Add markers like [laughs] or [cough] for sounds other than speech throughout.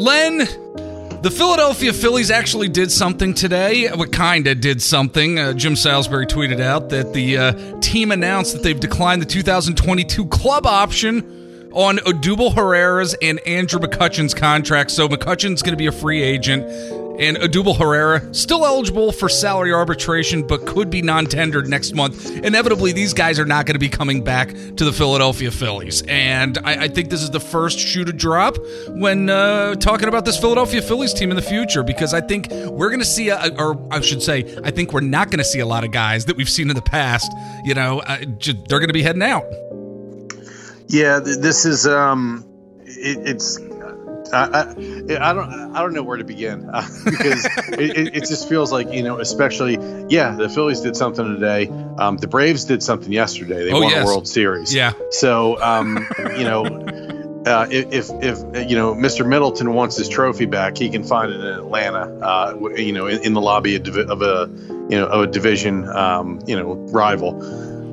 Len, the Philadelphia Phillies actually did something today. Well, kinda did something. Uh, Jim Salisbury tweeted out that the uh, team announced that they've declined the 2022 club option on Odubel Herrera's and Andrew McCutchen's contracts. So McCutchen's going to be a free agent, and Odubel Herrera still eligible for salary arbitration, but could be non-tendered next month. Inevitably, these guys are not going to be coming back to the Philadelphia Phillies, and I, I think this is the first shoe to drop when uh, talking about this Philadelphia Phillies team in the future, because I think we're going to see, a, or I should say, I think we're not going to see a lot of guys that we've seen in the past. You know, uh, j- they're going to be heading out. Yeah, this is um, it, it's I, I, I don't I don't know where to begin uh, [laughs] because it, it, just feels like you know, especially yeah, the Phillies did something today. Um, the Braves did something yesterday. They Oh, won yes. a World Series. Yeah. So um, you know. Uh, if if you know Mr. Middleton wants his trophy back, he can find it in Atlanta. Uh, you know, in, in the lobby of, of a you know of a division um, you know rival.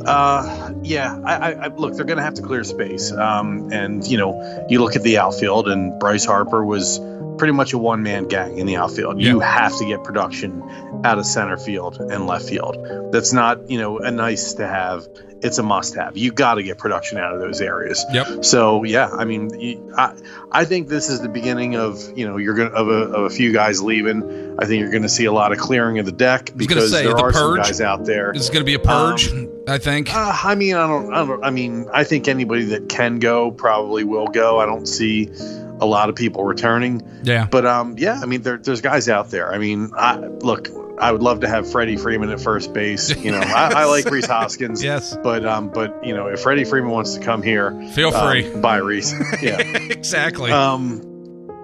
Uh, yeah, I, I, I look. They're going to have to clear space. Um, and you know, you look at the outfield, and Bryce Harper was pretty much a one man gang in the outfield. You have to get production out of center field and left field. That's not you know a nice to have. It's a must have. You got to get production out of those areas. Yep. So yeah, I mean, you- I I think this is the beginning of you know you're gonna of a, of a few guys leaving. I think you're going to see a lot of clearing of the deck because say, there the are some guys out there. This is going to be a purge, I think. Uh, I mean, I don't, I don't. I mean, I think anybody that can go probably will go. I don't see a lot of people returning. Yeah. But um, yeah. I mean, there, there's guys out there. I mean, I look. I would love to have Freddie Freeman at first base. You know, I, I like Rhys Hoskins. [laughs] Yes. But um, but you know, if Freddie Freeman wants to come here, Feel um, free. buy Rhys. [laughs] Yeah. exactly. Um,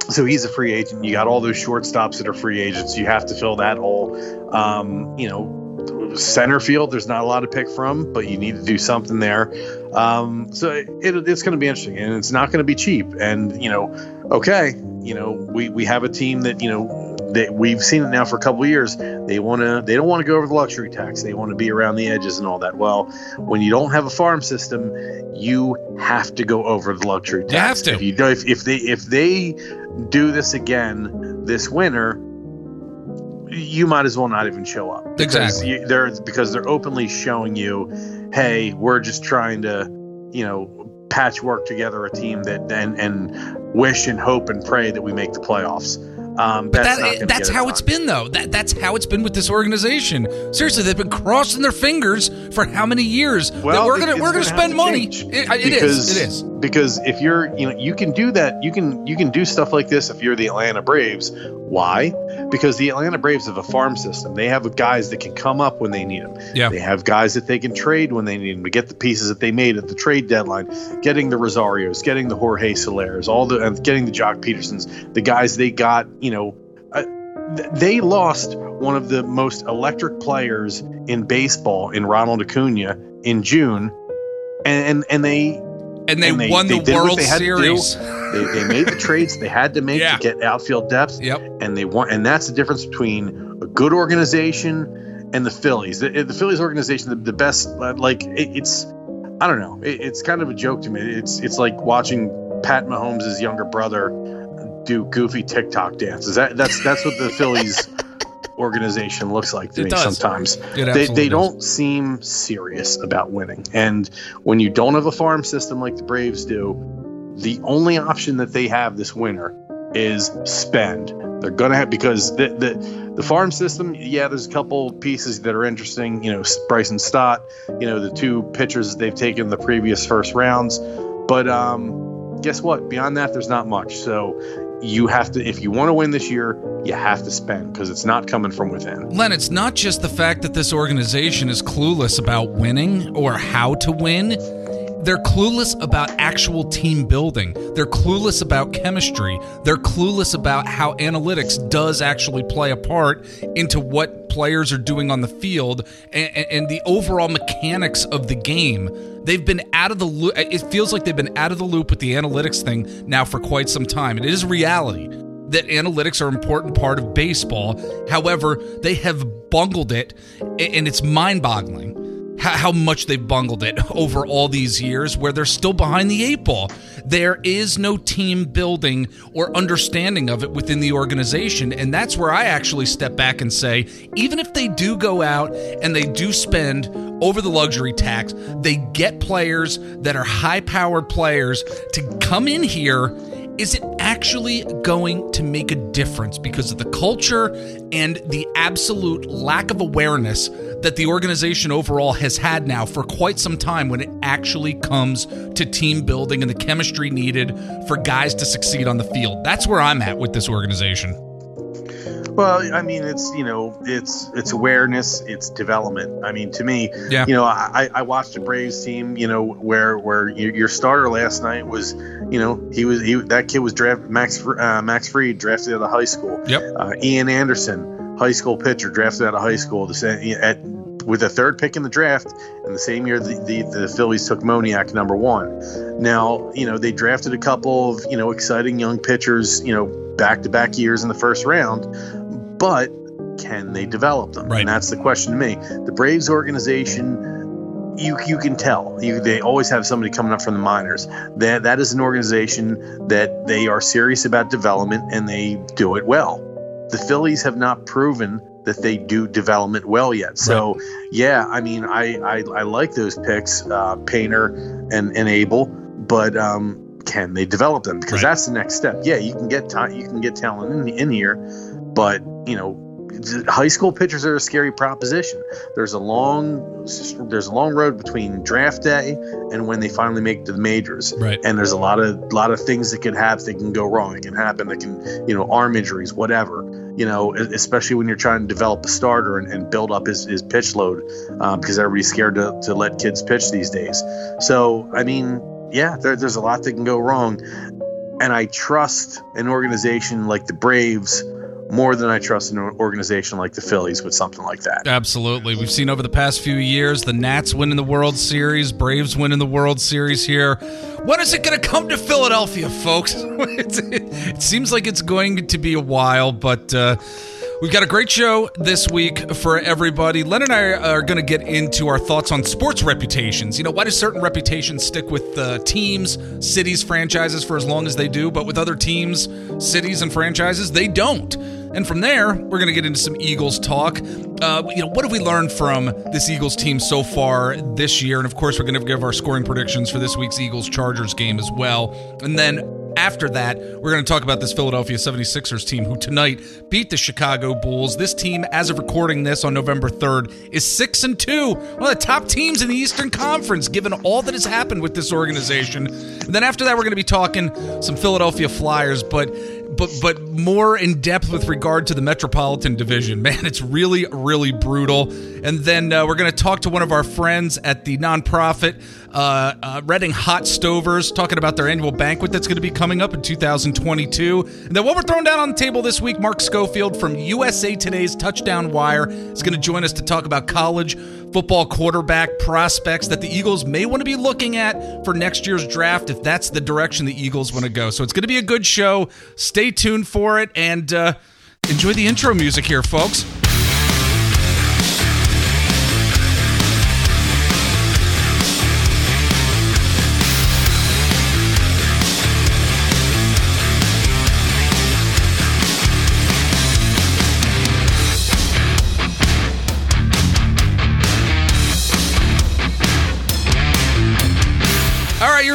so he's a free agent. You got all those shortstops that are free agents. You have to fill that hole. Um, you know, center field. There's not a lot to pick from, but you need to do something there. Um, so it, it's going to be interesting, and it's not going to be cheap. And you know, okay, you know, we we have a team that you know that we've seen it now for a couple of years. They want to. They don't want to go over the luxury tax. They want to be around the edges and all that. Well, when you don't have a farm system, you have to go over the luxury tax. You have to. If you if, if they if they do this again this winter, you might as well not even show up. Because Exactly. You, they're because they're openly showing you, hey, we're just trying to, you know, patchwork together a team that and and wish and hope and pray that we make the playoffs. Um, But that's that, that's how done. it's been, though. That that's how it's been with this organization. Seriously, they've been crossing their fingers for how many years? that Well, we're gonna we're gonna gonna spend money. It, it is. It is. Because if you're you know you can do that you can you can do stuff like this if you're the Atlanta Braves. Why? Because the Atlanta Braves have a farm system. They have guys that can come up when they need them. Yeah. They have guys that they can trade when they need them to get the pieces that they made at the trade deadline, getting the Rosarios, getting the Jorge Solers, all the and getting the Joc Pedersons, the guys they got. You know, uh, they lost one of the most electric players in baseball in Ronald Acuna in June, and and, and they And they, and won they the World they. Series. They, they made the trades they had to make Yeah. to get outfield depth. Yep. And they want, and that's the difference between a good organization and the Phillies. The, the Phillies organization, the, the best, like it, it's, I don't know, it, it's kind of a joke to me. It's it's like watching Pat Mahomes' younger brother do goofy TikTok dances. That that's that's what the Phillies [laughs] organization looks like to It me does. sometimes. They, they don't seem serious about winning. And when you don't have a farm system like the Braves do, the only option that they have this winter is spend. They're gonna have because the the, the farm system, yeah, there's a couple pieces that are interesting. You know, Bryson Stott, you know, the two pitchers that they've taken the previous first rounds, but um, guess what? Beyond that, there's not much. So you have to, if you want to win this year, you have to spend because it's not coming from within. Len, it's not just the fact that this organization is clueless about winning or how to win. they're clueless about actual team building. They're clueless about chemistry. They're clueless about how analytics does actually play a part into what players are doing on the field and, and the overall mechanics of the game. They've been out of the loop. It feels like they've been out of the loop with the analytics thing now for quite some time. It is reality that analytics are an important part of baseball. However, they have bungled it, and it's mind boggling how much they've bungled it [laughs] over all these years where they're still behind the eight ball. There is no team building or understanding of it within the organization. And that's where I actually step back and say, even if they do go out and they do spend over the luxury tax, they get players that are high powered players to come in here is it actually going to make a difference because of the culture and the absolute lack of awareness that the organization overall has had now for quite some time when it actually comes to team building and the chemistry needed for guys to succeed on the field? That's where I'm at with this organization. Well, I mean, it's you know, it's it's awareness, it's development. I mean, to me, yeah. you know, I, I watched a Braves team, you know, where where your starter last night was, you know, he was he that kid was drafted Max uh, Max Fried drafted out of high school. Yep. Uh, Ian Anderson, high school pitcher, drafted out of high school. Same at with the third pick in the draft, in the same year the, the, the Phillies took Moniak number one. Now, you know, they drafted a couple of, you know, exciting young pitchers, you know, back to back years in the first round but can they develop them? Right. And that's the question to me. The Braves organization, you you can tell. You, they always have somebody coming up from the minors. That that is an organization that they are serious about development and they do it well. The Phillies have not proven that they do development well yet. So right. yeah, I mean, I, I I like those picks, uh, Painter and and Abel, but um, can they develop them? Because right. that's the next step. Yeah, you can get t- you can get talent in, in here, but you know, high school pitchers are a scary proposition. There's a long there's a long road between draft day and when they finally make it to the majors. Right. And there's a lot of lot of things that can happen that can go wrong. It can happen. That can you know arm injuries, whatever. You know, especially when you're trying to develop a starter and, and build up his, his pitch load um, because everybody's scared to, to let kids pitch these days. So I mean, yeah, there, there's a lot that can go wrong. And I trust an organization like the Braves more than I trust an organization like the Phillies with something like that. Absolutely. We've seen over the past few years the Nats winning the World Series, Braves winning the World Series here. When is it going to come to Philadelphia, folks? [laughs] it, seems like it's going to be a while, but. Uh, We've got a great show this week for everybody. Len and I are going to get into our thoughts on sports reputations. You know, why do certain reputations stick with uh, teams, cities, franchises for as long as they do, but with other teams, cities, and franchises, they don't? And from there, we're going to get into some Eagles talk. Uh, you know, what have we learned from this Eagles team so far this year? And of course, we're going to give our scoring predictions for this week's Eagles Chargers game as well. And then after that, we're going to talk about this Philadelphia 76ers team who tonight beat the Chicago Bulls. This team, as of recording this on November 3rd, is 6 and 2, one of the top teams in the Eastern Conference, given all that has happened with this organization. And then after that, we're going to be talking some Philadelphia Flyers, but but but more in depth with regard to the Metropolitan Division. [laughs] Man, it's really really brutal. And then uh, we're going to talk to one of our friends at the nonprofit uh, uh, Reading Hot Stovers, talking about their annual banquet that's going to be coming up in 2022. And then what we're throwing down on the table this week, Mark Schofield from USA Today's Touchdown Wire is going to join us to talk about college football quarterback prospects that the Eagles may want to be looking at for next year's draft if that's the direction the Eagles want to go. So it's going to be a good show. Stay tuned for it and uh, enjoy the intro music here, folks.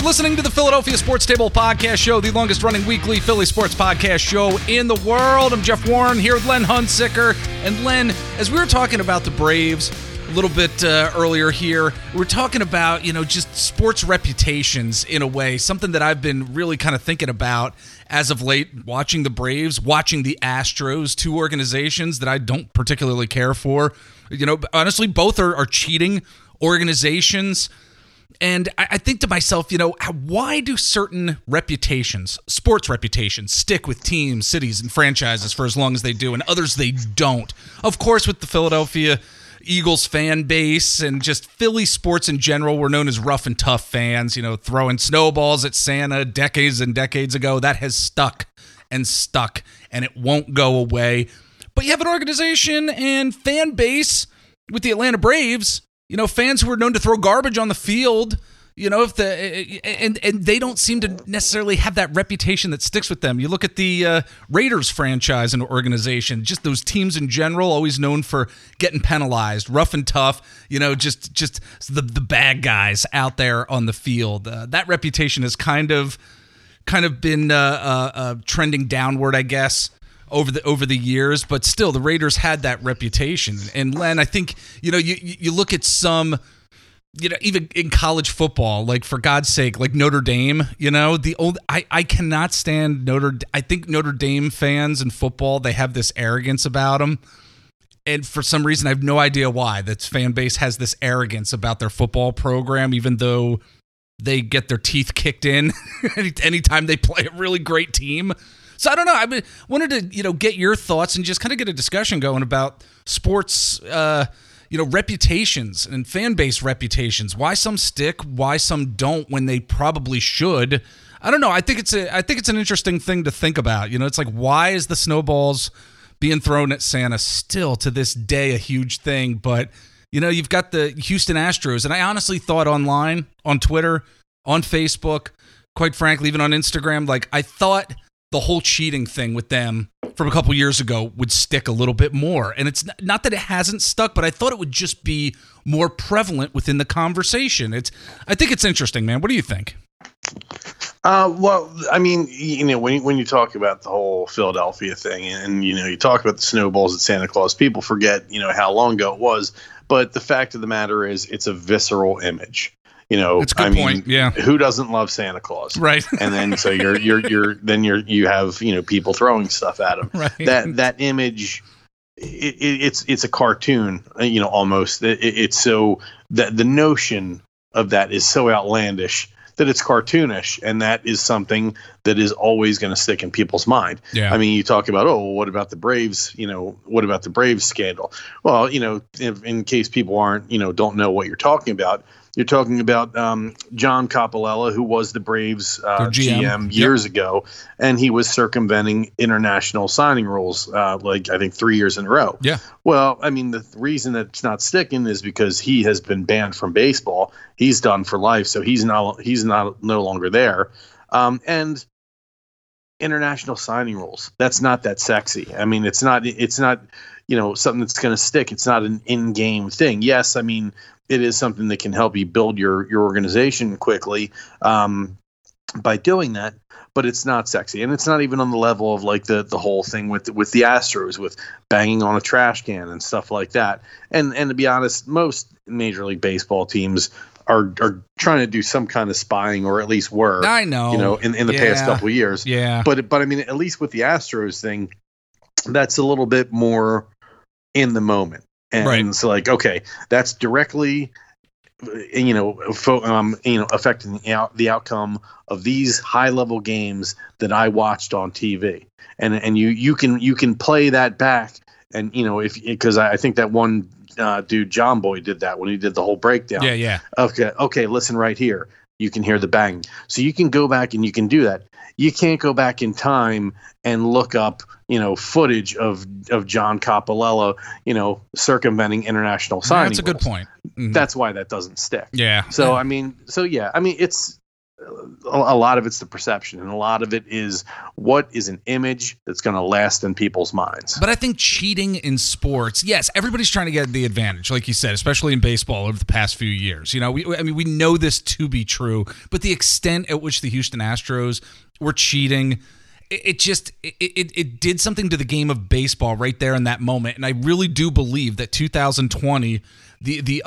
Listening to the Philadelphia Sports Table Podcast Show, the longest running weekly Philly sports podcast show in the world. I'm Jeff Warren here with Len Hunsicker. And Len, as we were talking about the Braves a little bit uh, earlier here, we are talking about, you know, just sports reputations in a way, something that I've been really kind of thinking about as of late, watching the Braves, watching the Astros, two organizations that I don't particularly care for. You know, honestly, both are, are cheating organizations And I, I think to myself, you know, why do certain reputations, sports reputations, stick with teams, cities, and franchises for as long as they do, and others they don't? Of course, with the Philadelphia Eagles fan base and just Philly sports in general were known as rough and tough fans, you know, throwing snowballs at Santa decades and decades ago. That has stuck and stuck and it won't go away. But you have an organization and fan base with the Atlanta Braves, you know, fans who are known to throw garbage on the field you know if the and and they don't seem to necessarily have that reputation that sticks with them. You look at the uh, raiders franchise and organization just those teams in general always known for getting penalized rough and tough you know just just the the bad guys out there on the field. Uh, that reputation has kind of kind of been uh, uh, uh trending downward i guess over the over the years, but still the Raiders had that reputation. And Len, I think you know you you look at some you know, even in college football, like for God's sake, like Notre Dame, you know, the old I, I cannot stand Notre I think Notre Dame fans in football, they have this arrogance about them. And for some reason I have no idea why that fan base has this arrogance about their football program, even though they get their teeth kicked in [laughs] anytime they play a really great team. So I don't know. I wanted to, you know, get your thoughts and just kind of get a discussion going about sports uh you know reputations and fan base reputations. Why some stick why some don't when they probably should. I don't know. I think it's a i think it's an interesting thing to think about. You know it's like why is the snowballs being thrown at santa still to this day a huge thing? But you know you've got the houston astros and i honestly thought online on twitter on facebook quite frankly even on instagram like i thought the whole cheating thing with them from a couple years ago would stick a little bit more. And it's not that it hasn't stuck, but I thought it would just be more prevalent within the conversation. It's I think it's interesting, man. What do you think? Uh, well, I mean, you know, when when you talk about the whole Philadelphia thing, and you know, you talk about the snowballs at Santa Claus, people forget, you know, how long ago it was. But the fact of the matter is, it's a visceral image. You know, it's a good I point. Mean, yeah. Who doesn't love Santa Claus? Right. [laughs] and then so you're you're you're then you're you have you know people throwing stuff at him. Right. That that image. It, it, it's it's a cartoon, uh, you know, almost. It, it's so that the notion of that is so outlandish that it's cartoonish, and that is something that is always going to stick in people's mind. Yeah. I mean, you talk about, oh, what about the Braves? You know, what about the Braves scandal? Well, you know, if, in case people aren't, you know, don't know what you're talking about, you're talking about um, John Coppolella, who was the Braves uh, GM. GM. years yep. ago, and he was circumventing international signing rules, uh, like I think three years in a row. Yeah. Well, I mean, the reason that it's not sticking is because he has been banned from baseball. He's done for life, so he's not he's not no longer there. Um, and international signing rules. That's not that sexy. I mean, it's not it's not you know something that's going to stick. It's not an in-game thing. Yes, I mean it is something that can help you build your your organization quickly um, by doing that. But it's not sexy, and it's not even on the level of like the the whole thing with with the Astros with banging on a trash can and stuff like that. And and to be honest, most Major League Baseball teams are are trying to do some kind of spying, or at least were. I know, you know, in, in the yeah. past couple years. Yeah. But but I mean, at least with the Astros thing, that's a little bit more in the moment. And right. it's like okay that's directly you know fo- um, you know affecting the, out- the outcome of these high level games that I watched on TV and and you you can you can play that back and you know if because I think that one uh, dude Jomboy did that when he did the whole breakdown. Yeah yeah. Okay okay listen right here. You can hear the bang. So you can go back and you can do that. You can't go back in time and look up you know footage of of John Coppolella, you know, circumventing international signing. That's a good point. Mm-hmm. That's why that doesn't stick. Yeah. So I mean, so yeah, I mean, it's a lot of it's the perception and a lot of it is what is an image that's going to last in people's minds but i think cheating in sports yes everybody's trying to get the advantage like you said especially in baseball over the past few years you know we, i mean we know this to be true but the extent at which the houston astros were cheating it just it, it, it did something to the game of baseball right there in that moment. And i really do believe that 2020 the the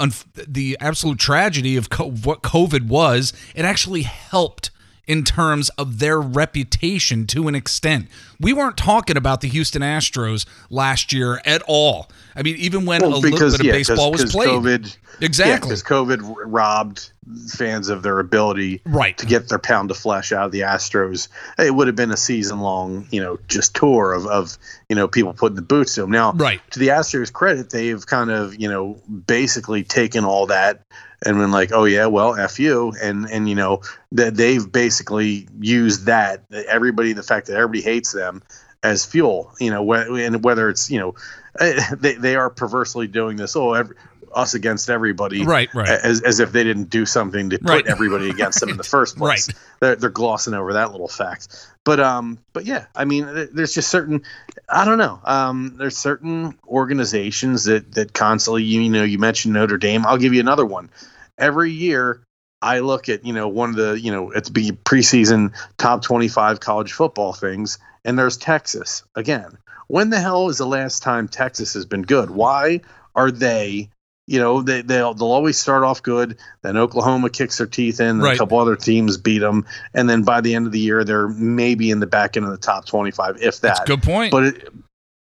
the absolute tragedy of co- what covid was it actually helped in terms of their reputation to an extent. We weren't talking about the Houston Astros last year at all. I mean, even when Well, a little because bit of baseball was played. COVID, Exactly. because COVID robbed fans of their ability Right. to get their pound of flesh out of the Astros. It would have been a season long, you know, just tour of, of you know people putting the boots to them. Now, Right. to the Astros' credit, they've kind of you know basically taken all that and been like, oh yeah, well, f you, and and you know that they've basically used that everybody the fact that everybody hates them as fuel. You know, wh- and whether it's you know [laughs] they they are perversely doing this. Oh, every, us against everybody, Right, right. As, as if they didn't do something to put Right. everybody against them in the [laughs] first place. Right. They're, they're glossing over that little fact. But um, but yeah, I mean, there's just certain, I don't know. Um, there's certain organizations that that constantly, you, you know, you mentioned Notre Dame. I'll give you another one. Every year, I look at you know one of the you know it's be preseason top 25 college football things, and there's Texas again. When the hell is the last time Texas has been good? Why are they? You know they they'll they'll always start off good. Then Oklahoma kicks their teeth in. Right. A couple other teams beat them, and then by the end of the year, they're maybe in the back end of the top 25, if that. That's a good point. But it,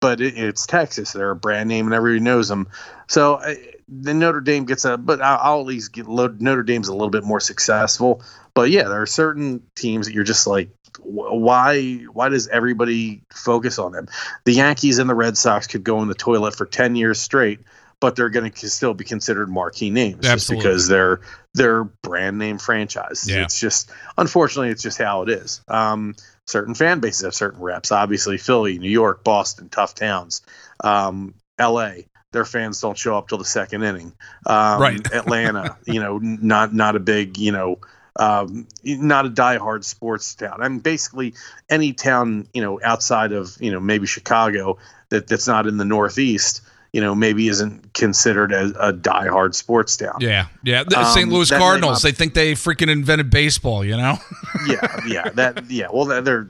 but it, it's Texas. They're a brand name, and everybody knows them. So uh, then Notre Dame gets a. But I'll, I'll at least get Notre Dame's a little bit more successful. But yeah, there are certain teams that you're just like, why? Why does everybody focus on them? The Yankees and the Red Sox could go in the toilet for ten years straight, but they're going to still be considered marquee names just because they're they're brand name franchise. Yeah. It's just unfortunately, it's just how it is. Um, certain fan bases have certain reps. Obviously, Philly, New York, Boston, tough towns. Um, L.A. Their fans don't show up till the second inning. Um, Right. [laughs] Atlanta, you know, not not a big, you know, um, not a diehard sports town. I mean, basically any town, you know, outside of you know maybe Chicago that that's not in the Northeast, you know, maybe isn't considered as a diehard sports town. yeah, yeah. The Um, St. Louis Cardinals, name they think they freaking invented baseball, you know? [laughs] yeah, yeah, that, yeah. Well, they're, they're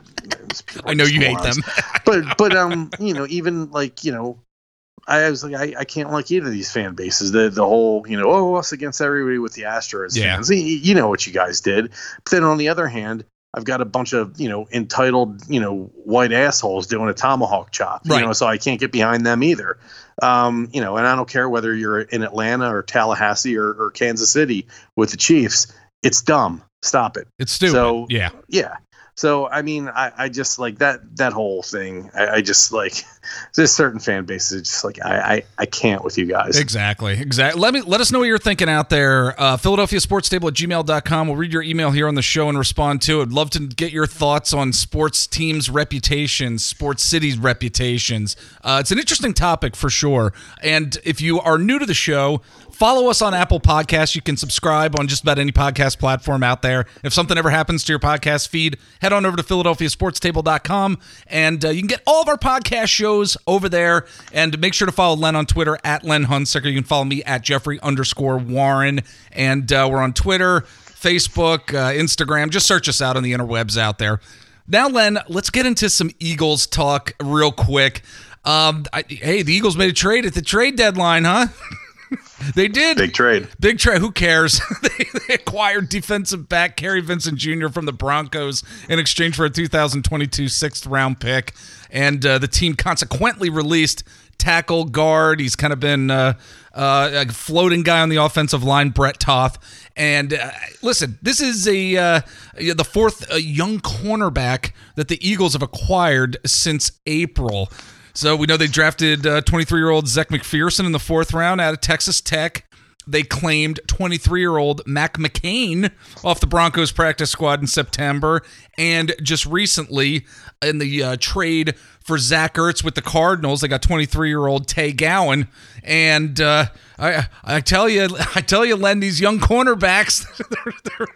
I know you hate them. [laughs] but but um, you know, even like you know, I was like, I, I can't like either of these fan bases. The the whole you know, oh us against everybody with the Astros Yeah. fans. You, you know what you guys did. But then on the other hand. I've got a bunch of you know entitled you know white assholes doing a tomahawk chop, you know, so I can't get behind them either. Um, you know, and I don't care whether you're in Atlanta or Tallahassee or, or Kansas City with the Chiefs. It's dumb. Stop it It's stupid. So- yeah. yeah so i mean i, I just like that that whole thing i, I just like [laughs] there's certain fan bases just like I, I i can't with you guys Exactly. Exactly. Let me let us know what you're thinking out there. Uh, Philadelphia Sports Table at gmail.com. We'll read your email here on the show and respond to it. I'd love to get your thoughts on sports teams' reputations, sports cities' reputations. Uh, it's an interesting topic for sure. And if you are new to the show, follow us on Apple Podcasts. You can subscribe on just about any podcast platform out there. If something ever happens to your podcast feed, head on over to PhiladelphiaSportsTable.com and uh, you can get all of our podcast shows over there. And make sure to follow Len on Twitter at Len Hunsicker. You can follow me at Jeffrey underscore Warren. And uh, we're on Twitter, Facebook, uh, Instagram. Just search us out on the interwebs out there. Now, Len, let's get into some Eagles talk real quick. Um, I, hey, the Eagles made a trade at the trade deadline, huh? [laughs] they did. big trade Big trade. Who cares? [laughs] they, they acquired defensive back Kary Vincent Jr. from the Broncos in exchange for a 2022 sixth round pick, and uh, the team consequently released tackle guard. He's kind of been uh, uh, a floating guy on the offensive line, Brett Toth. And uh, listen, this is a uh, the fourth uh, young cornerback that the Eagles have acquired since April. So we know they drafted 23 year old Zech McPhearson in the fourth round out of Texas Tech. They claimed 23 year old Mac McCain off the Broncos practice squad in September. And just recently, in the uh, trade for Zach Ertz with the Cardinals, they got 23 year old Tay Gowan. And uh, I, I tell you, [laughs] I tell you, Len, these young cornerbacks, [laughs] they're,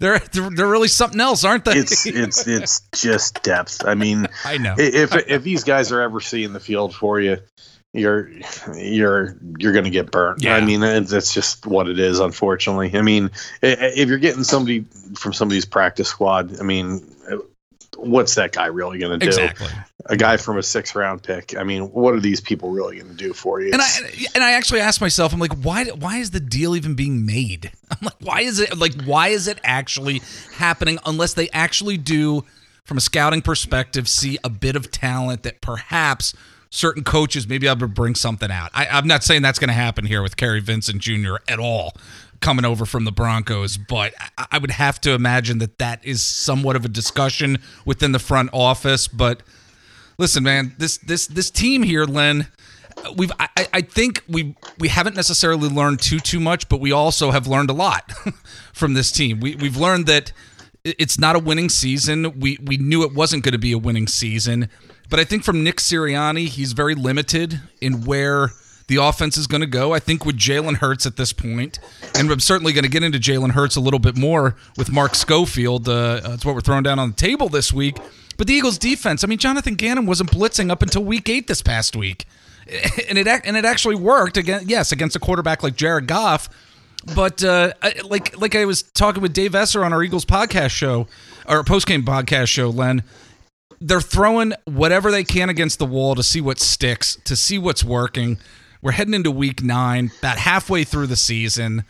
they're, they're, they're really something else, aren't they? it's it's it's just depth i mean [laughs] I know. if if these guys are ever seeing the field for you you're you're you're gonna get burnt Yeah. i mean that's just what it is unfortunately i mean if you're getting somebody from somebody's practice squad i mean what's that guy really gonna do exactly. a guy from a six round pick. I mean, what are these people really going to do for you? And I and I actually asked myself, I'm like, why why is the deal even being made? [laughs] I'm like, why is it like why is it actually happening unless they actually do from a scouting perspective see a bit of talent that perhaps certain coaches maybe able to bring something out. I, I'm not saying that's going to happen here with Kary Vincent Jr. at all coming over from the Broncos, but I, I would have to imagine that that is somewhat of a discussion within the front office. But listen, man, this this this team here, Len. We've I, I think we we haven't necessarily learned too too much, but we also have learned a lot [laughs] from this team. We we've learned that it's not a winning season. We we knew it wasn't going to be a winning season, but I think from Nick Sirianni, he's very limited in where the offense is going to go. I think with Jalen Hurts at this point, and I'm certainly going to get into Jalen Hurts a little bit more with Mark Schofield. Uh, that's what we're throwing down on the table this week. But the Eagles' defense, I mean, Jonathan Gannon wasn't blitzing up until week eight this past week, [laughs] and it and it actually worked again. Yes, against a quarterback like Jared Goff. But uh, like like I was talking with Dave Esser on our Eagles podcast show, or post game podcast show, Len they're throwing whatever they can against the wall to see what sticks, to see what's working. We're heading into week nine, about halfway through the season,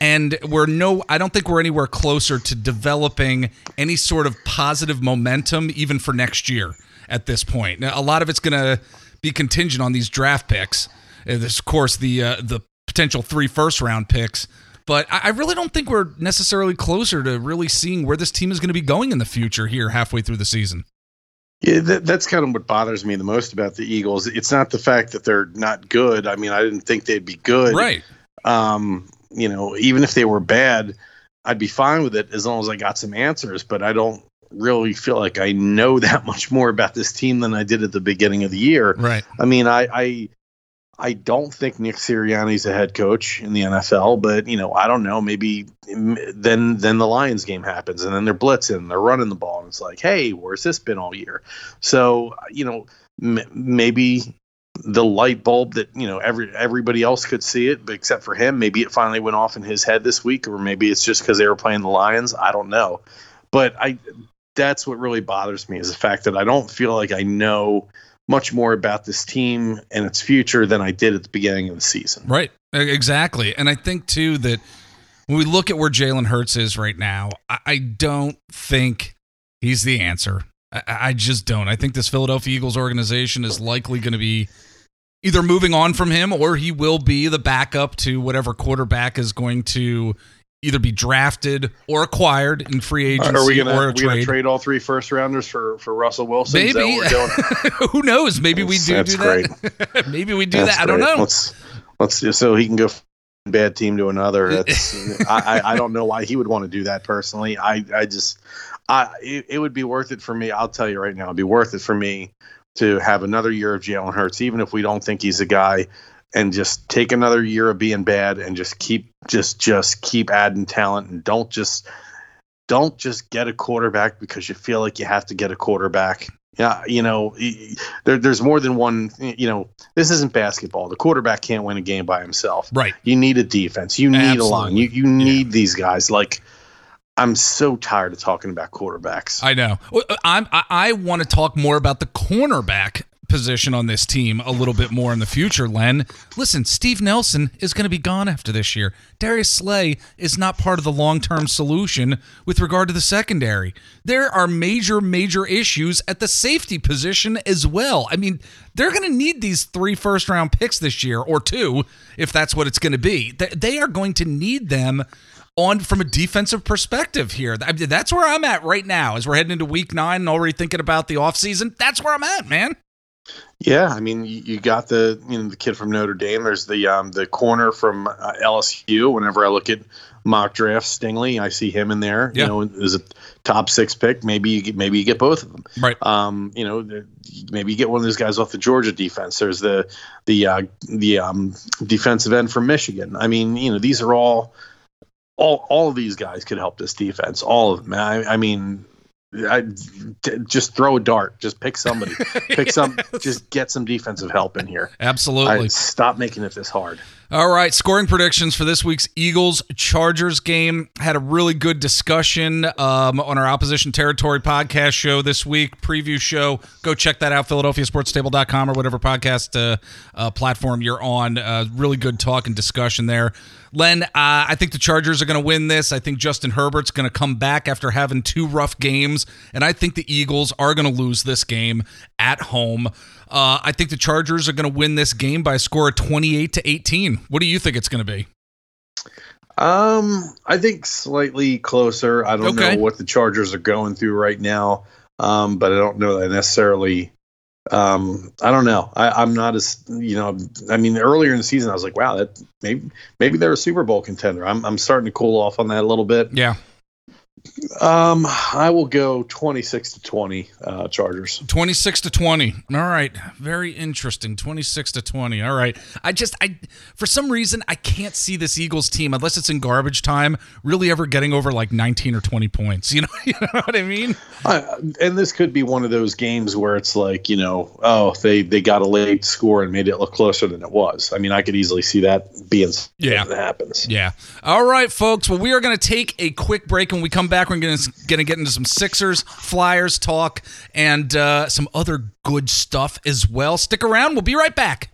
and we're no. I don't think we're anywhere closer to developing any sort of positive momentum, even for next year. At this point, now a lot of it's going to be contingent on these draft picks. And this, of course, the uh, the potential three first round picks. But I really don't think we're necessarily closer to really seeing where this team is going to be going in the future here halfway through the season. Yeah, that, that's kind of what bothers me the most about the Eagles. It's not the fact that they're not good. I mean, I didn't think they'd be good. Right. Um, you know, even if they were bad, I'd be fine with it as long as I got some answers. But I don't really feel like I know [laughs] that much more about this team than I did at the beginning of the year. Right. I mean, I, I I don't think Nick Sirianni's a head coach in the NFL, but you know, I don't know. Maybe mm, then then the Lions game happens, and then they're blitzing, they're running the ball, and it's like, hey, where's this been all year? So you know, m- maybe the light bulb that you know every everybody else could see it, but except for him, maybe it finally went off in his head this week, or maybe it's just because they were playing the Lions. I don't know, but I that's what really bothers me is the fact that I don't feel like I know much more about this team and its future than I did at the beginning of the season. Right. Exactly. And I think too that when we look at where Jalen Hurts is right now, I don't think he's the answer. I just don't. I think this Philadelphia Eagles organization is likely going to be either moving on from him or he will be the backup to whatever quarterback is going to either be drafted or acquired in free agency Are we gonna, or a we trade. trade all three first rounders for for Russell Wilson? Maybe. [laughs] Who knows? Maybe we do That's do that. [laughs] Maybe we do That's that. I don't know. Let's let's so he can go from bad team to another. [laughs] I I don't know why he would want to do that personally. I I just I it, it would be worth it for me. I'll tell you right now, it'd be worth it for me to have another year of Jalen Hurts, even if we don't think he's a guy and just take another year of being bad and just keep just just keep adding talent and don't just don't just get a quarterback because you feel like you have to get a quarterback. Yeah, you know, there, there's more than one. You know, this isn't basketball. The quarterback can't win a game by himself. Right. You need a defense. You need Absolutely. a line. You you need these guys. Like, I'm so tired of talking about quarterbacks. I know. Uh, I'm, I, I want to talk more about the cornerback position on this team a little bit more in the future, Len. Listen, Steve Nelson is going to be gone after this year. Darius Slay is not part of the long term solution with regard to the secondary. There are major, major issues at the safety position as well. I mean, they're going to need these three first round picks this year, or two, if that's what it's going to be. They- are going to need them on from a defensive perspective here. That's where I'm at right now as we're heading into week nine and already thinking about the offseason. That's where I'm at, man. Yeah, I mean, you, you got the you know the kid from Notre Dame. There's the um, the corner from uh, LSU. Whenever I look at mock draft Stingley, I see him in there. Yeah. You know, as a top six pick. Maybe you get, maybe you get both of them. Right. Um, you know, the- maybe you get one of those guys off the Georgia defense. There's the the uh, the um, defensive end from Michigan. I mean, you know, these are all all all of these guys could help this defense. All of them. I, I mean. I, d- just throw a dart. Just pick somebody. [laughs] Pick some. Just get some defensive help in here. Absolutely. I, stop making it this hard. All right, scoring predictions for this week's Eagles Chargers game. Had a really good discussion um, on our Opposition Territory podcast show this week, preview show. Go check that out, PhiladelphiaSportsTable.com or whatever podcast uh, uh, platform you're on. Uh, really good talk and discussion there. Len, uh, I think the Chargers are going to win this. I think Justin Herbert's going to come back after having two rough games, and I think the Eagles are going to lose this game at home. Uh, I think the Chargers are going to win this game by a score of 28 to 18. What do you think it's going to be? Um, I think slightly closer. I don't Okay. know what the Chargers are going through right now, um, but I don't know that necessarily. Um, I don't know. I, I'm not as you know. I mean, earlier in the season, I was like, wow, that maybe maybe they're a Super Bowl contender. I'm I'm starting to cool off on that a little bit. Yeah. Um, I will go 26 to 20, uh, Chargers. 26 to 20. All right. Very interesting. 26 to 20. All right. I just I for some reason I can't see this Eagles team unless it's in garbage time really ever getting over like 19 or 20 points. [laughs] You know, you know what I mean? I, and this could be one of those games where it's like, you know, oh, they they got a late score and made it look closer than it was. I mean, I could easily see that being something Yeah. that happens. Yeah. All right, folks. Well, we are going to take a quick break. When we come back, we're going to get into some Sixers, Flyers talk, and uh, some other good stuff as well. Stick around. We'll be right back.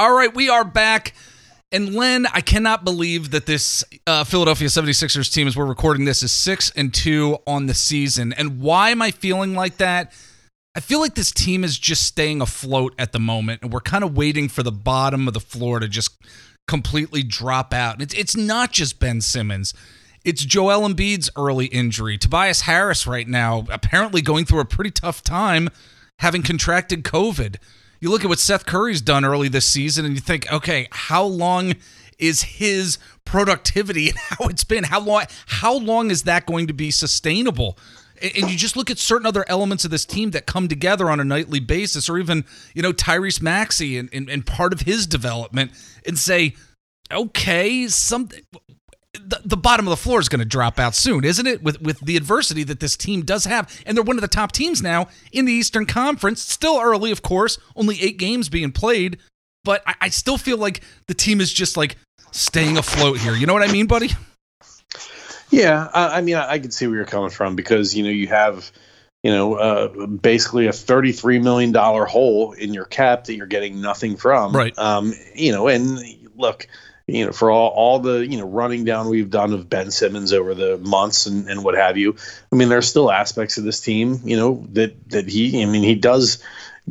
All right, we are back. And Len, I cannot believe that this uh, Philadelphia 76ers team, as we're recording this, is 6 and 2 on the season. And why am I feeling like that? I feel like this team is just staying afloat at the moment, and we're kind of waiting for the bottom of the floor to just completely drop out. It's, it's not just Ben Simmons. It's Joel Embiid's early injury. Tobias Harris right now apparently going through a pretty tough time having contracted COVID. You look at what Seth Curry's done early this season and you think, okay, how long is his productivity [laughs] and how it's been? How long how long is that going to be sustainable? And you just look at certain other elements of this team that come together on a nightly basis, or even, you know, Tyrese Maxey and, and, and part of his development and say, okay, something the, the bottom of the floor is going to drop out soon, isn't it? With with the adversity that this team does have, and they're one of the top teams now in the Eastern Conference. Still early, of course, only eight games being played, but I, I still feel like the team is just like staying afloat here. You know what I mean, buddy? Yeah, I, I mean, I, I can see where you're coming from because you know you have, you know, uh, basically a 33 million dollar hole in your cap that you're getting nothing from. Right. Um, you know, and look, you know, for all all the you know running down we've done of Ben Simmons over the months and and what have you. I mean, there's still aspects of this team, you know, that that he. I mean, he does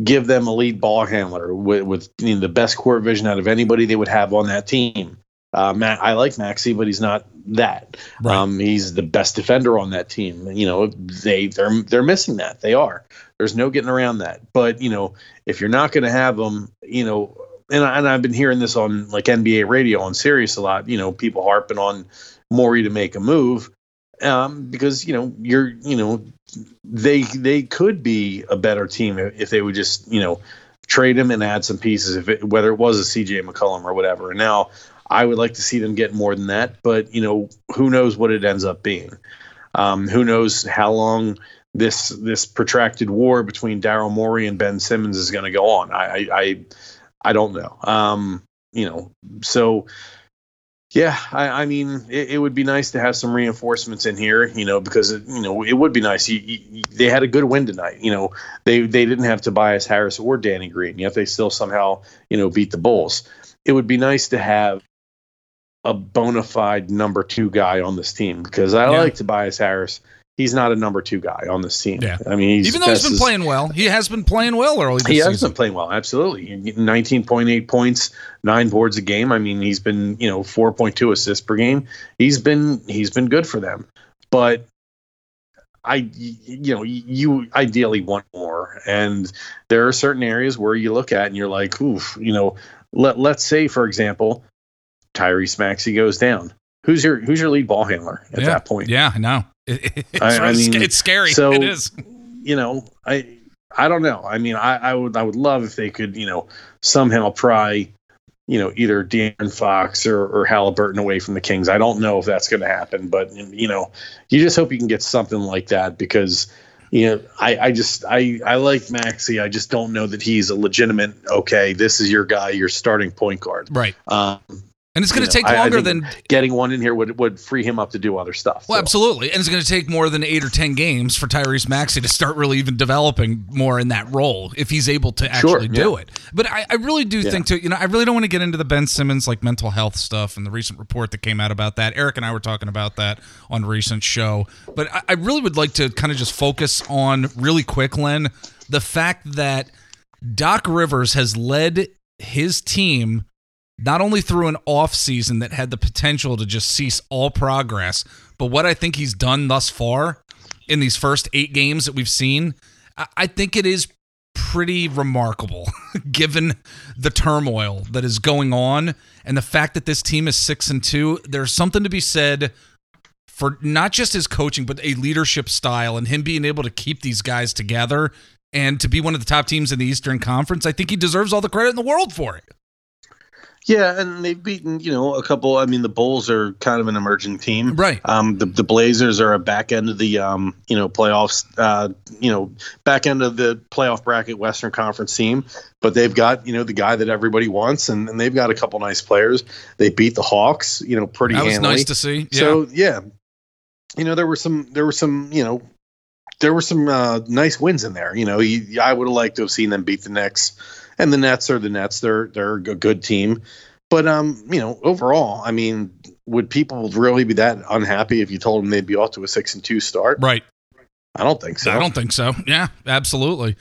give them a lead ball handler with, with you know, the best court vision out of anybody they would have on that team. Uh, Matt, I like Maxey, but he's not that. Right. Um, he's the best defender on that team. You know, they they're they're missing that. They are. There's no getting around that. But you know, if you're not going to have them, you know, and I, and I've been hearing this on like NBA radio on Sirius a lot. You know, people harping on Morey to make a move um, because you know you're you know they they could be a better team if they would just you know trade him and add some pieces if it, whether it was a CJ McCollum or whatever. And now I would like to see them get more than that, but you know who knows what it ends up being. Um, who knows how long this this protracted war between Daryl Morey and Ben Simmons is going to go on? I, I I I don't know. Um, you know, so yeah, I, I mean, it, it would be nice to have some reinforcements in here, you know, because it, you know it would be nice. You, you, they had a good win tonight, you know. They they didn't have Tobias Harris or Danny Green, yet they still somehow you know beat the Bulls. It would be nice to have a bona fide number two guy on this team because I Yeah. like Tobias Harris. He's not a number two guy on the scene. Yeah. I mean, he's Even though he's been playing well, he has been playing well early this he has season. been playing well, absolutely. 19.8 points, nine boards a game. I mean, he's been, you know, 4.2 assists per game. He's been he's been good for them. But I you know, you ideally want more. And there are certain areas where you look at and you're like, oof, you know, let let's say for example, Tyrese Maxey goes down. Who's your who's your lead ball handler at yeah. that point? Yeah, I know. [laughs] It, it's, I- I mean, it's scary. so- it is. you know, I I don't know. I mean, I, I would I would love if they could, you know, somehow pry, you know, either De'Aaron Fox or, or Halliburton away from the Kings. I don't know if that's going to happen, but you know, you just hope you can get something like that because. You know, I, I just I, I like Maxey. I just don't know that he's a legitimate. Okay, this is your guy, your starting point guard. Right. Um, And it's going to know, take I- I longer than getting one in here would would free him up to do other stuff. Well, So, absolutely. And it's going to take more than eight or 10 games for Tyrese Maxey to start really even developing more in that role if he's able to Sure, actually do yeah. it. But I, I really do Yeah. think, too, you know, I really don't want to get into the Ben Simmons like mental health stuff and the recent report that came out about that. Eric and I were talking about that on a recent show. But I, I really would like to kind of just focus on really quick, Len, the fact that Doc Rivers has led his team not only through an off season that had the potential to just cease all progress, but what I think he's done thus far in these first eight games that we've seen, I, I think it is pretty remarkable [laughs] given the turmoil that is going on and the fact that this team is six and two. There's something to be said for not just his coaching, but a leadership style and him being able to keep these guys together and to be one of the top teams in the Eastern Conference. I think he deserves all the credit in the world for it. Yeah, and they've beaten you know a couple. I mean, the Bulls are kind of an emerging team, Right. Um, the the Blazers are a back end of the um, you know playoffs, uh, you know back end of the playoff bracket Western Conference team. But they've got you know the guy that everybody wants, and, and they've got a couple nice players. They beat the Hawks, you know, pretty That was handily. nice to see. Yeah. So yeah, you know there were some there were some you know there were some uh, nice wins in there. You know, you, I would have liked to have seen them beat the Knicks, and the Nets are the Nets. They're they're a good team, but um, you know, overall, I mean, would people really be that unhappy if you told them they'd be off to a six and two start? right. I don't think so. I don't think so. Yeah, absolutely.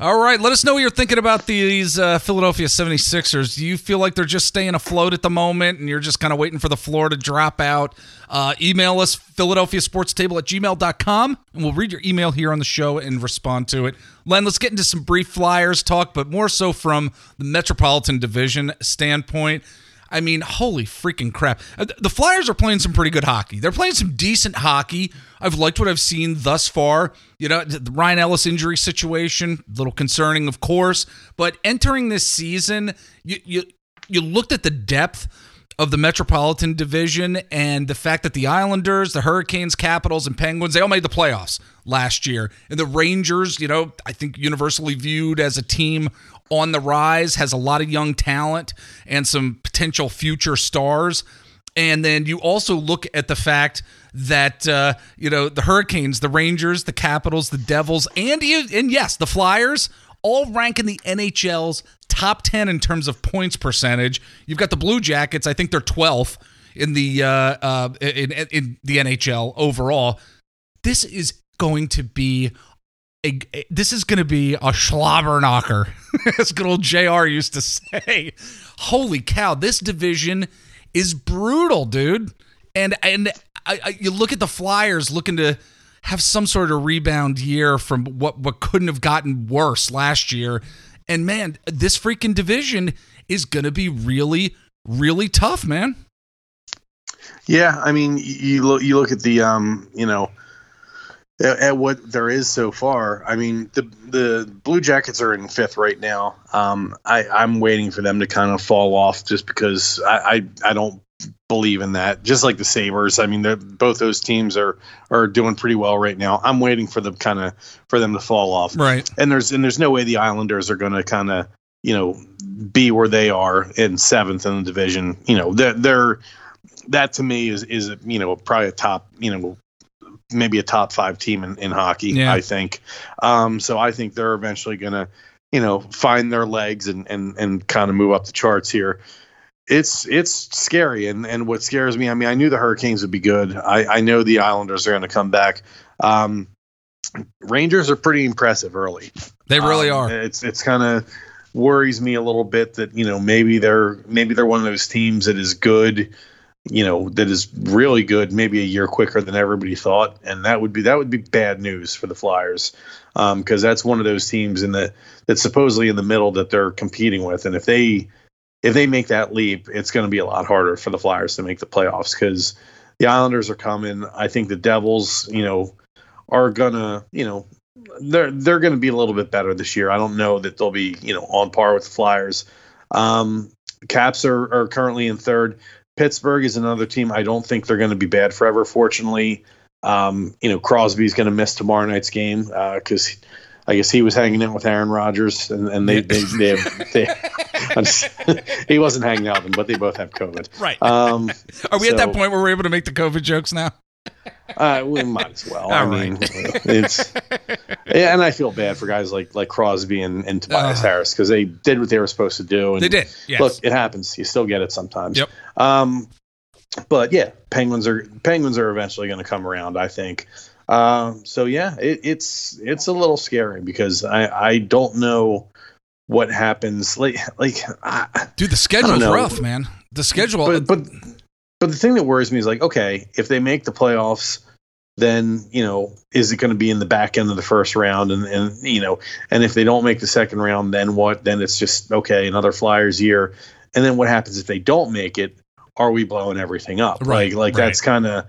All right, let us know what you're thinking about these uh, Philadelphia 76ers. Do you feel like they're just staying afloat at the moment and you're just kind of waiting for the floor to drop out? Uh, email us, Philadelphia Sports Table at gmail.com, and we'll read your email here on the show and respond to it. Len, let's get into some brief Flyers talk, but more so from the Metropolitan Division standpoint. I mean, holy freaking crap. Uh, The Flyers are playing some pretty good hockey. They're playing some decent hockey. I've liked what I've seen thus far. You know, the Ryan Ellis injury situation, a little concerning, of course, but entering this season, you you you looked at the depth of the Metropolitan Division and the fact that the Islanders, the Hurricanes, Capitals, and Penguins, they all made the playoffs last year. And the Rangers, you know, I think universally viewed as a team on the rise, has a lot of young talent and some potential future stars. And then you also look at the fact that uh, you know the Hurricanes, the Rangers, the Capitals, the Devils, and you, and yes, the Flyers all rank in the NHL's top 10 in terms of points percentage. You've got the Blue Jackets, I think they're 12th in the uh, uh, in, in the NHL overall. This is going to be a, a- this is going to be a slobberknocker, [laughs] as good old JR used to say. Holy cow, this division is brutal, dude. And and I, I, you look at the Flyers looking to have some sort of rebound year from what what couldn't have gotten worse last year. And man, this freaking division is going to be really really tough, man. Yeah, I mean, you look you look at the um, you know, at, at what there is so far. I mean, the the Blue Jackets are in fifth right now. Um, I I'm waiting for them to kind of fall off just because I I, I don't believe in that. Just like the Sabres, I mean, they're, both those teams are are doing pretty well right now. I'm waiting for them kind of for them to fall off. Right. And there's and there's no way the Islanders are going to kind of you know be where they are in seventh in the division. You know, they're, they're that to me is is you know probably a top you know maybe a top five team in, in hockey. Yeah. I think. Um, so I think they're eventually going to you know find their legs and and and kind of move up the charts here. It's it's scary and and what scares me. I mean, I knew the Hurricanes would be good. I I know the Islanders are going to come back. Um, Rangers are pretty impressive early. They really Um, are. It's it's kind of worries me a little bit that you know maybe they're maybe they're one of those teams that is good, you know, that is really good, maybe a year quicker than everybody thought, and that would be that would be bad news for the Flyers because that's one of those teams in the that's supposedly in the middle that they're competing with, and if they if they make that leap, it's going to be a lot harder for the Flyers to make the playoffs because the Islanders are coming. I think the Devils, you know, are gonna, you know, they're they're going to be a little bit better this year. I don't know that they'll be, you know, on par with the Flyers. Um, Caps are, are currently in third. Pittsburgh is another team. I don't think they're going to be bad forever. Fortunately, um, you know, Crosby's going to miss tomorrow night's game because uh, I guess he was hanging out with Aaron Rodgers, and, and they, they, they, have, they [laughs] just, [laughs] he wasn't hanging out with them, but they both have COVID. Right. Um, [laughs] Are we so, at that point where we're able to make the COVID jokes now? [laughs] Uh, we might as well. All I right. mean, it's and I feel bad for guys like like Crosby and, and Tobias uh, Harris because they did what they were supposed to do. And they did. Yes. Look, it happens. You still get it sometimes. Yep. Um, but yeah, Penguins are Penguins are eventually going to come around. I think. Um, so yeah, it, it's it's a little scary because I I don't know what happens. Like like I, dude, the schedule's rough, man. The schedule, but, but but the thing that worries me is like, okay, if they make the playoffs, then you know, is it going to be in the back end of the first round? And and you know, and if they don't make the second round, then what? Then it's just okay, another Flyers year. And then what happens if they don't make it? Are we blowing everything up? Right, like like right. that's kind of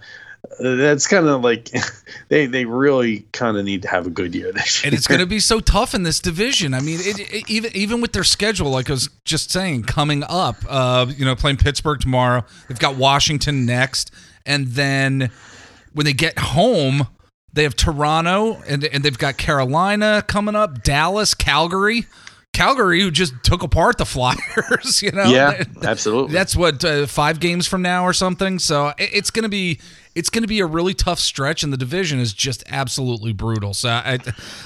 that's kind of like [laughs] they they really kind of need to have a good year this year. And it's going to be so tough in this division. I mean, it, it, even even with their schedule, like I was just saying, coming up, uh, you know, playing Pittsburgh tomorrow, they've got Washington next, and then when they get home, they have Toronto, and and they've got Carolina coming up, Dallas, Calgary. Calgary, who just took apart the [laughs] Flyers, [laughs] you know. Yeah, absolutely. That's what uh, five games from now or something. So it's going to be it's going to be a really tough stretch, and the division is just absolutely brutal. So I,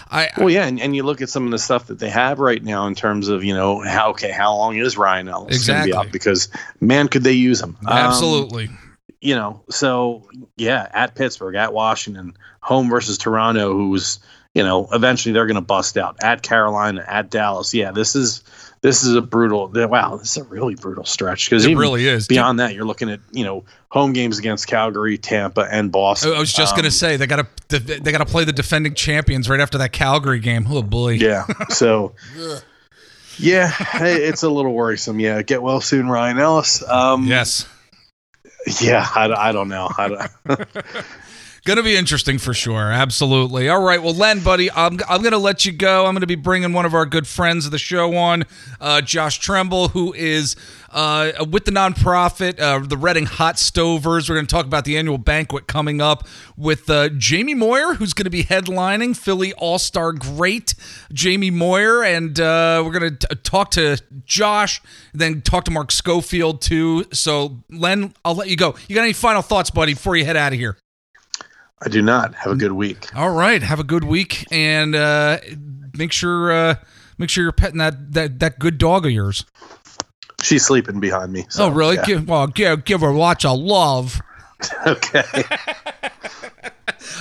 I, well, yeah, and, and you look at some of the stuff that they have right now in terms of you know how okay how long is Ryan Ellis exactly. going to be up because man could they use him absolutely. Um, you know, so yeah, at Pittsburgh, at Washington, home versus Toronto, who's you know eventually they're going to bust out at Carolina, at Dallas. Yeah, this is this is a brutal. Wow, this is a really brutal stretch because it really is. Beyond that, you're looking at you know home games against Calgary, Tampa, and Boston. I was just um, gonna say they got to they got to play the defending champions right after that Calgary game. Oh boy. Yeah. [laughs] So. yeah, it's a little worrisome. Yeah, get well soon, Ryan Ellis. Um, yes. Yeah, I, I don't know. I don't, [laughs] Going to be interesting for sure. Absolutely. All right. Well, Len, buddy, I'm, I'm going to let you go. I'm going to be bringing one of our good friends of the show on, uh, Josh Tremble, who is uh, with the nonprofit, uh, the Reading Hot Stovers. We're going to talk about the annual banquet coming up with uh, Jamie Moyer, who's going to be headlining Philly All Star great Jamie Moyer. And uh, we're going to talk to Josh, then talk to Mark Schofield, too. So, Len, I'll let you go. You got any final thoughts, buddy, before you head out of here? I do not. Have a good week. All right, have a good week, and uh, make sure uh, make sure you're petting that that that good dog of yours. She's sleeping behind me. So, oh, really? Yeah. Give, well, give give her lots of love. [laughs] okay. [laughs]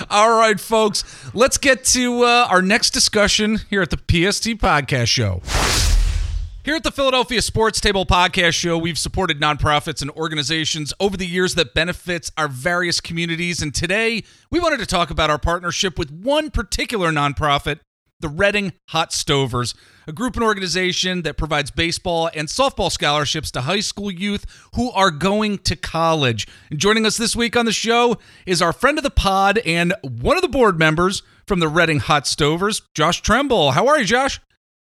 All right, folks. Let's get to uh, our next discussion here at the PST Podcast Show. Here at the Philadelphia Sports Table Podcast Show, we've supported nonprofits and organizations over the years that benefits our various communities. And today, we wanted to talk about our partnership with one particular nonprofit, the Reading Hot Stovers, a group and organization that provides baseball and softball scholarships to high school youth who are going to college. And joining us this week on the show is our friend of the pod and one of the board members from the Reading Hot Stovers, Josh Tremble. How are you, Josh?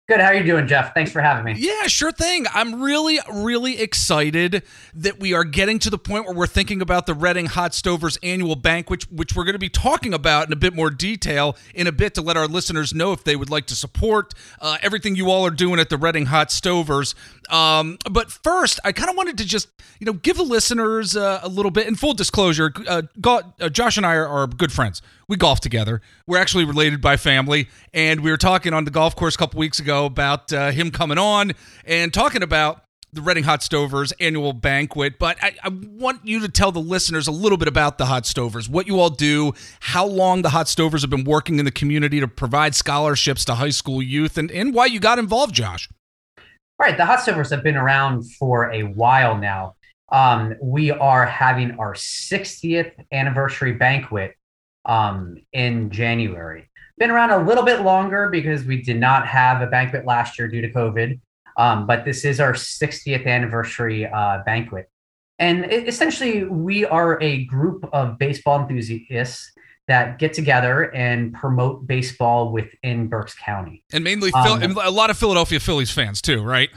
Good. How are you doing, Jeff? Thanks for having me. Yeah, sure thing. I'm really, really excited that we are getting to the point where we're thinking about the Reading Hot Stovers annual bank, which which we're going to be talking about in a bit more detail in a bit to let our listeners know if they would like to support uh, everything you all are doing at the Reading Hot Stovers. Um, but first, I kind of wanted to just you know give the listeners uh, a little bit. In full disclosure, uh, uh, Josh and I are, are good friends we golf together. We're actually related by family, and we were talking on the golf course a couple weeks ago about uh, him coming on and talking about the Reading Hot Stovers annual banquet. But I, I, want you to tell the listeners a little bit about the Hot Stovers, what you all do, how long the Hot Stovers have been working in the community to provide scholarships to high school youth, and, and why you got involved, Josh. Right. The Hot Stovers have been around for a while now. Um, we are having our 60th anniversary banquet um, in January. Been around a little bit longer because we did not have a banquet last year due to COVID. Um, but this is our 60th anniversary uh, banquet. And it, essentially, we are a group of baseball enthusiasts that get together and promote baseball within Berks County. And mainly Phil- Um, and a lot of Philadelphia Phillies fans too, right?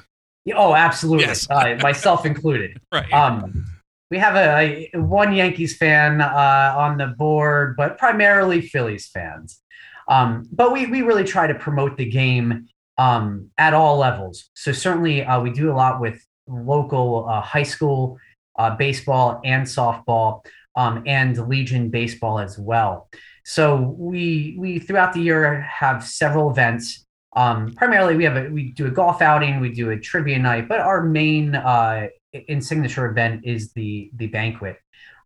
Oh, absolutely. Yes. uh, myself included. [laughs] Right. Um, we have a, a one Yankees fan uh, on the board, but primarily Phillies fans. Um, but we we really try to promote the game um, at all levels. So certainly uh, we do a lot with local uh, high school uh, baseball and softball um, and Legion baseball as well. So we we throughout the year have several events. Um, primarily, we have a we do a golf outing, we do a trivia night, but our main uh, in signature event is the the banquet.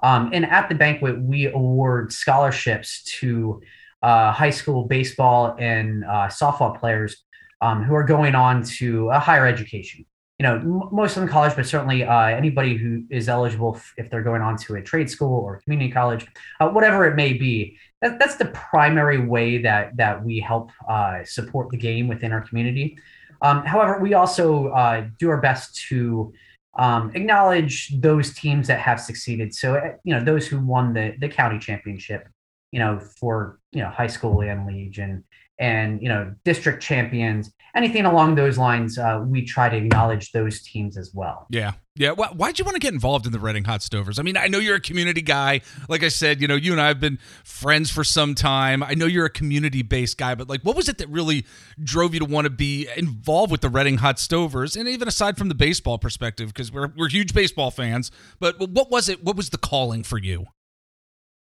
Um, and at the banquet, we award scholarships to uh, high school baseball and uh, softball players um, who are going on to a higher education. You know, m- most of them college, but certainly uh, anybody who is eligible f- if they're going on to a trade school or community college, uh, whatever it may be. That, that's the primary way that that we help uh, support the game within our community. Um, however, we also uh, do our best to um, acknowledge those teams that have succeeded. So, uh, you know, those who won the the county championship, you know, for you know high school and league and you know district champions, anything along those lines, uh, we try to acknowledge those teams as well. Yeah. Yeah. Why, why'd you want to get involved in the Reading Hot Stovers? I mean, I know you're a community guy. Like I said, you know, you and I have been friends for some time. I know you're a community based guy, but like, what was it that really drove you to want to be involved with the Reading Hot Stovers? And even aside from the baseball perspective, because we're, we're huge baseball fans, but what was it? What was the calling for you?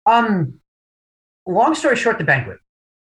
Um, long story short, the banquet.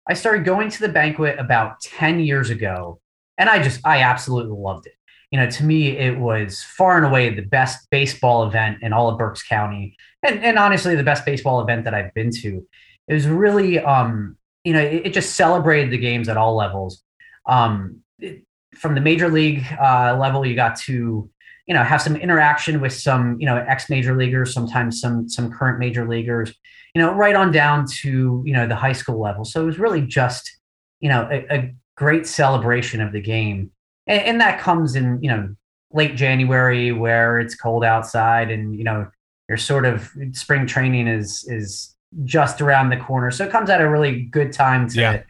I started going to the banquet about 10 years ago, and I just, I absolutely loved it. You know, to me, it was far and away the best baseball event in all of Berks County, and, and honestly, the best baseball event that I've been to. It was really, um, you know, it, it just celebrated the games at all levels. Um, it- from the major league uh, level, you got to, you know, have some interaction with some, you know, ex major leaguers, sometimes some some current major leaguers you know, right on down to, you know, the high school level. So it was really just, you know, a, a great celebration of the game. And, and that comes in, you know, late January where it's cold outside and, you know, you're sort of spring training is is just around the corner. So it comes at a really good time to Yeah.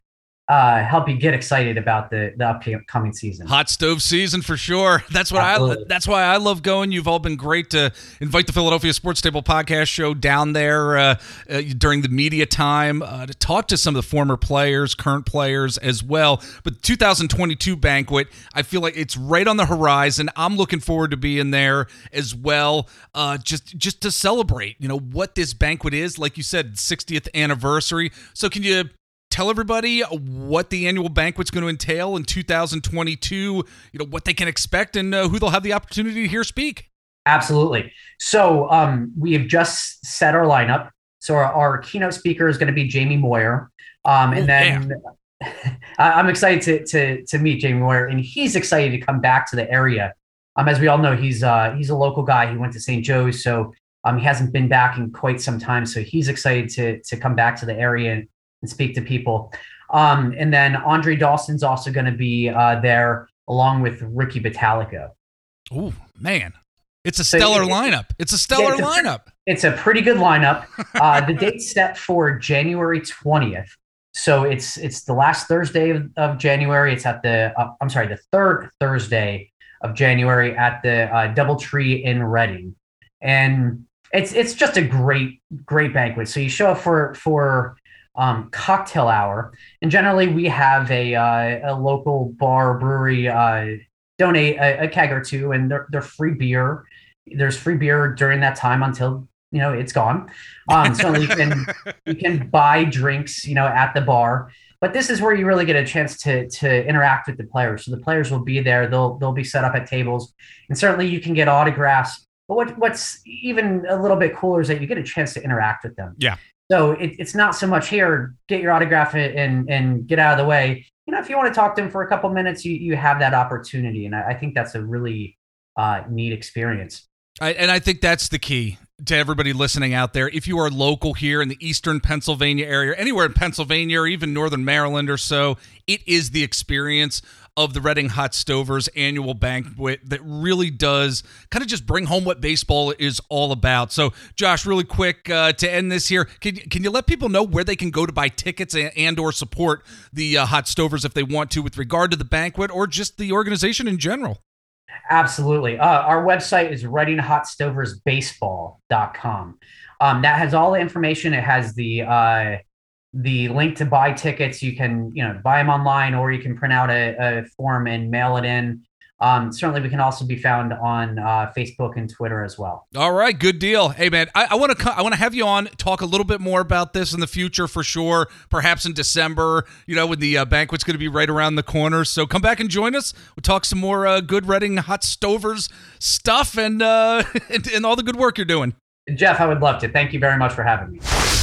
Uh, help you get excited about the the upcoming season. Hot stove season for sure. [laughs] That's what I. That's why I love going. You've all been great to invite the Philadelphia Sports Table podcast show down there uh, uh, during the media time uh, to talk to some of the former players, current players as well. But 2022 banquet, I feel like it's right on the horizon. I'm looking forward to being there as well. Uh, just just to celebrate, you know, what this banquet is. Like you said, 60th anniversary. So can you tell everybody what the annual banquet's going to entail in 2022 you know what they can expect and uh, who they'll have the opportunity to hear speak Absolutely. So um, we have just set our lineup. So our, our keynote speaker is going to be Jamie Moyer, um, and Oh, then [laughs] I- I'm excited to, to to meet Jamie Moyer, and he's excited to come back to the area. Um, as we all know, he's uh, he's a local guy. He went to St. Joe's, so um, he hasn't been back in quite some time. So he's excited to to come back to the area and, and speak to people. Um, and then Andre Dawson's also going to be uh, there along with Ricky Bottalico. oh man it's a So stellar it- lineup it's a stellar it's a- lineup It's a pretty good lineup. [laughs] Uh, the date's set for January 20th. So it's it's the last Thursday of, of January. It's at the uh, I'm sorry, the third Thursday of January at the uh, DoubleTree in Reading, and it's it's just a great great banquet. So you show up for for um, cocktail hour, and generally we have a uh, a local bar brewery uh, donate a, a keg or two, and they're, they're free beer. There's free beer during that time until you know it's gone. Um, so you can [laughs] you can buy drinks, you know, at the bar. But this is where you really get a chance to to interact with the players. So the players will be there. They'll they'll be set up at tables, and certainly you can get autographs. But what what's even a little bit cooler is that you get a chance to interact with them. Yeah. So it, it's not so much here, get your autograph and and get out of the way. You know, if you want to talk to him for a couple minutes, you you have that opportunity, and I, I think that's a really uh, neat experience. I, and I think that's the key to everybody listening out there. If you are local here in the eastern Pennsylvania area, anywhere in Pennsylvania or even northern Maryland or so, it is the experience of the Reading Hot Stovers annual banquet that really does kind of just bring home what baseball is all about. So, Josh, really quick uh, to end this here, can, can you let people know where they can go to buy tickets and, and or support the uh, Hot Stovers if they want to with regard to the banquet or just the organization in general? Absolutely. Uh, our website is readinghotstoversbaseball.com. Um, that has all the information. It has the uh, the link to buy tickets. You can you know buy them online, or you can print out a, a form and mail it in. Um, certainly, we can also be found on uh, Facebook and Twitter as well. All right, good deal. Hey, man, I want to I want to have you on talk a little bit more about this in the future for sure. Perhaps in December, you know, when the uh, banquet's going to be right around the corner. So come back and join us. We'll talk some more uh, good Reading Hot Stovers stuff and, uh, [laughs] and and all the good work you're doing. Jeff, I would love to. Thank you very much for having me.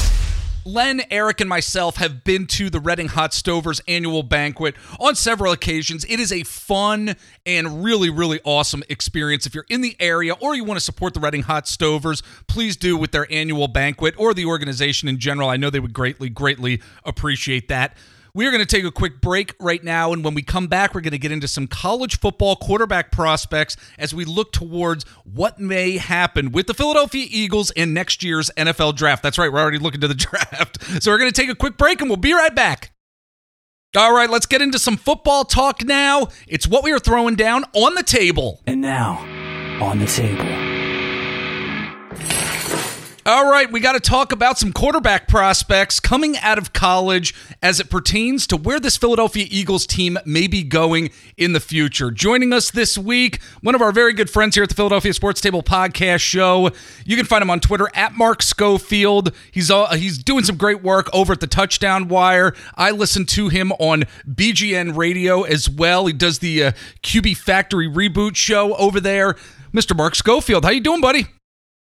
Len, Eric, and myself have been to the Reading Hot Stovers annual banquet on several occasions. It is a fun and really, really awesome experience. If you're in the area or you want to support the Reading Hot Stovers, please do with their annual banquet or the organization in general. I know they would greatly, greatly appreciate that. We are going to take a quick break right now. And when we come back, we're going to get into some college football quarterback prospects as we look towards what may happen with the Philadelphia Eagles in next year's NFL draft. That's right, we're already looking to the [laughs] draft. So we're going to take a quick break and we'll be right back. All right, let's get into some football talk now. It's what we are throwing down on the table. And now, on the table. All right, we got to talk about some quarterback prospects coming out of college as it pertains to where this Philadelphia Eagles team may be going in the future. Joining us this week, one of our very good friends here at the Philadelphia Sports Table Podcast Show. You can find him on Twitter at Mark Schofield. He's uh, he's doing some great work over at the Touchdown Wire. I listen to him on BGN Radio as well. He does the uh, QB Factory reboot show over there. Mr. Mark Schofield, how you doing, buddy?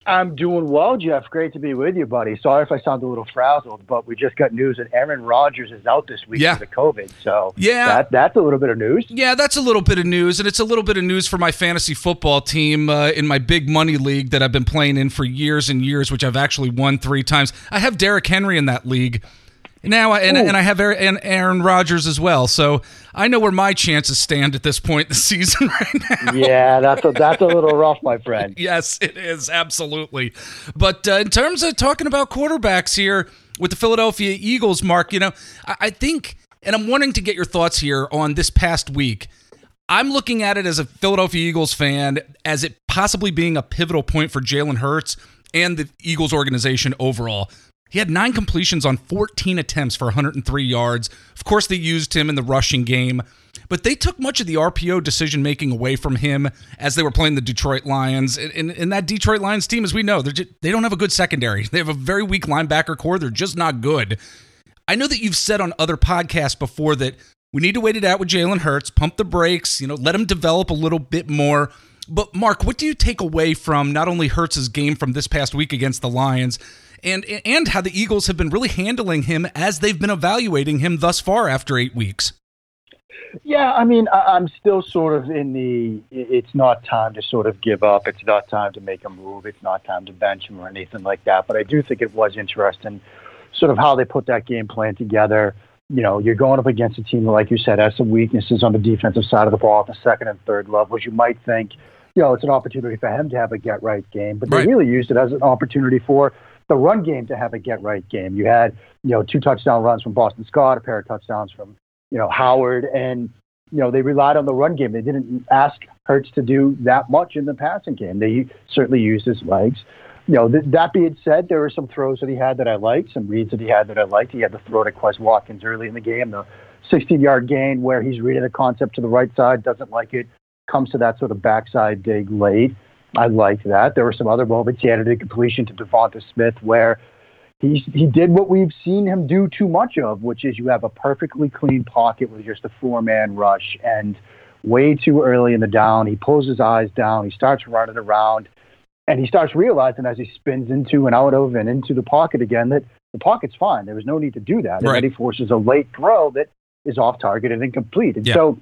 I'm doing well, Jeff. Great to be with you, buddy. Sorry if I sound a little frazzled, but we just got news that Aaron Rodgers is out this week yeah. the COVID. So yeah, that, that's a little bit of news. Yeah, that's a little bit of news, and it's a little bit of news for my fantasy football team uh, in my big money league that I've been playing in for years and years, which I've actually won three times. I have Derrick Henry in that league. Now, and, and I have Aaron, Aaron Rodgers as well, so I know where my chances stand at this point in the [laughs] season right now. Yeah, that's a, that's a little rough, my friend. [laughs] yes, it is absolutely. But uh, in terms of talking about quarterbacks here with the Philadelphia Eagles, Mark, you know, I, I think, and I'm wanting to get your thoughts here on this past week. I'm looking at it as a Philadelphia Eagles fan as it possibly being a pivotal point for Jalen Hurts and the Eagles organization overall. He had nine completions on 14 attempts for 103 yards. Of course, they used him in the rushing game, but they took much of the RPO decision making away from him as they were playing the Detroit Lions. And, and that Detroit Lions team, as we know, just, they don't have a good secondary. They have a very weak linebacker core. They're just not good. I know that you've said on other podcasts before that we need to wait it out with Jalen Hurts, pump the brakes, you know, let him develop a little bit more. But Mark, what do you take away from not only Hurts' game from this past week against the Lions? And and how the Eagles have been really handling him as they've been evaluating him thus far after eight weeks. Yeah, I mean, I'm still sort of in the. It's not time to sort of give up. It's not time to make a move. It's not time to bench him or anything like that. But I do think it was interesting, sort of how they put that game plan together. You know, you're going up against a team that, like you said, has some weaknesses on the defensive side of the ball at the second and third levels. You might think, you know, it's an opportunity for him to have a get right game, but they right. really used it as an opportunity for the run game to have a get right game. You had, you know, two touchdown runs from Boston Scott, a pair of touchdowns from, you know, Howard, and you know they relied on the run game. They didn't ask Hurts to do that much in the passing game. They certainly used his legs. You know, th- that being said, there were some throws that he had that I liked, some reads that he had that I liked. He had the throw to Quez Watkins early in the game, the 16-yard gain where he's reading the concept to the right side, doesn't like it, comes to that sort of backside dig late. I liked that. There were some other moments. He added a completion to DeVonta Smith where he he did what we've seen him do too much of, which is you have a perfectly clean pocket with just a four man rush and way too early in the down. He pulls his eyes down. He starts running around, and he starts realizing as he spins into and out of and into the pocket again that the pocket's fine. There was no need to do that. Right. And then he forces a late throw that is off target and incomplete. And yeah. so,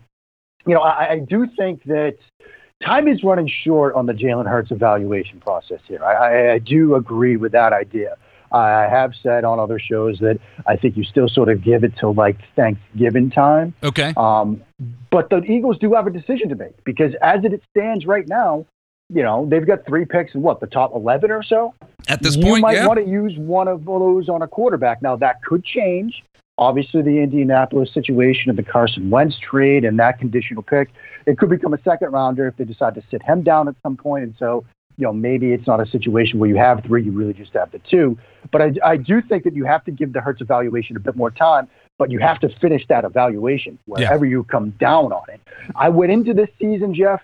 you know, I, I do think that time is running short on the Jalen Hurts evaluation process here. I, I, I do agree with that idea. I have said on other shows that I think you still sort of give it till like Thanksgiving time. Okay. Um, But the Eagles do have a decision to make because as it stands right now, you know, they've got three picks in what, the top 11 or so? At this you point, you might yeah. want to use one of those on a quarterback. Now, that could change. Obviously, the Indianapolis situation and the Carson Wentz trade and that conditional pick, it could become a second rounder if they decide to sit him down at some point. And so, you know, maybe it's not a situation where you have three, you really just have the two. But I, I do think that you have to give the Hurts evaluation a bit more time, but you have to finish that evaluation wherever you come down on it. I went into this season, Jeff,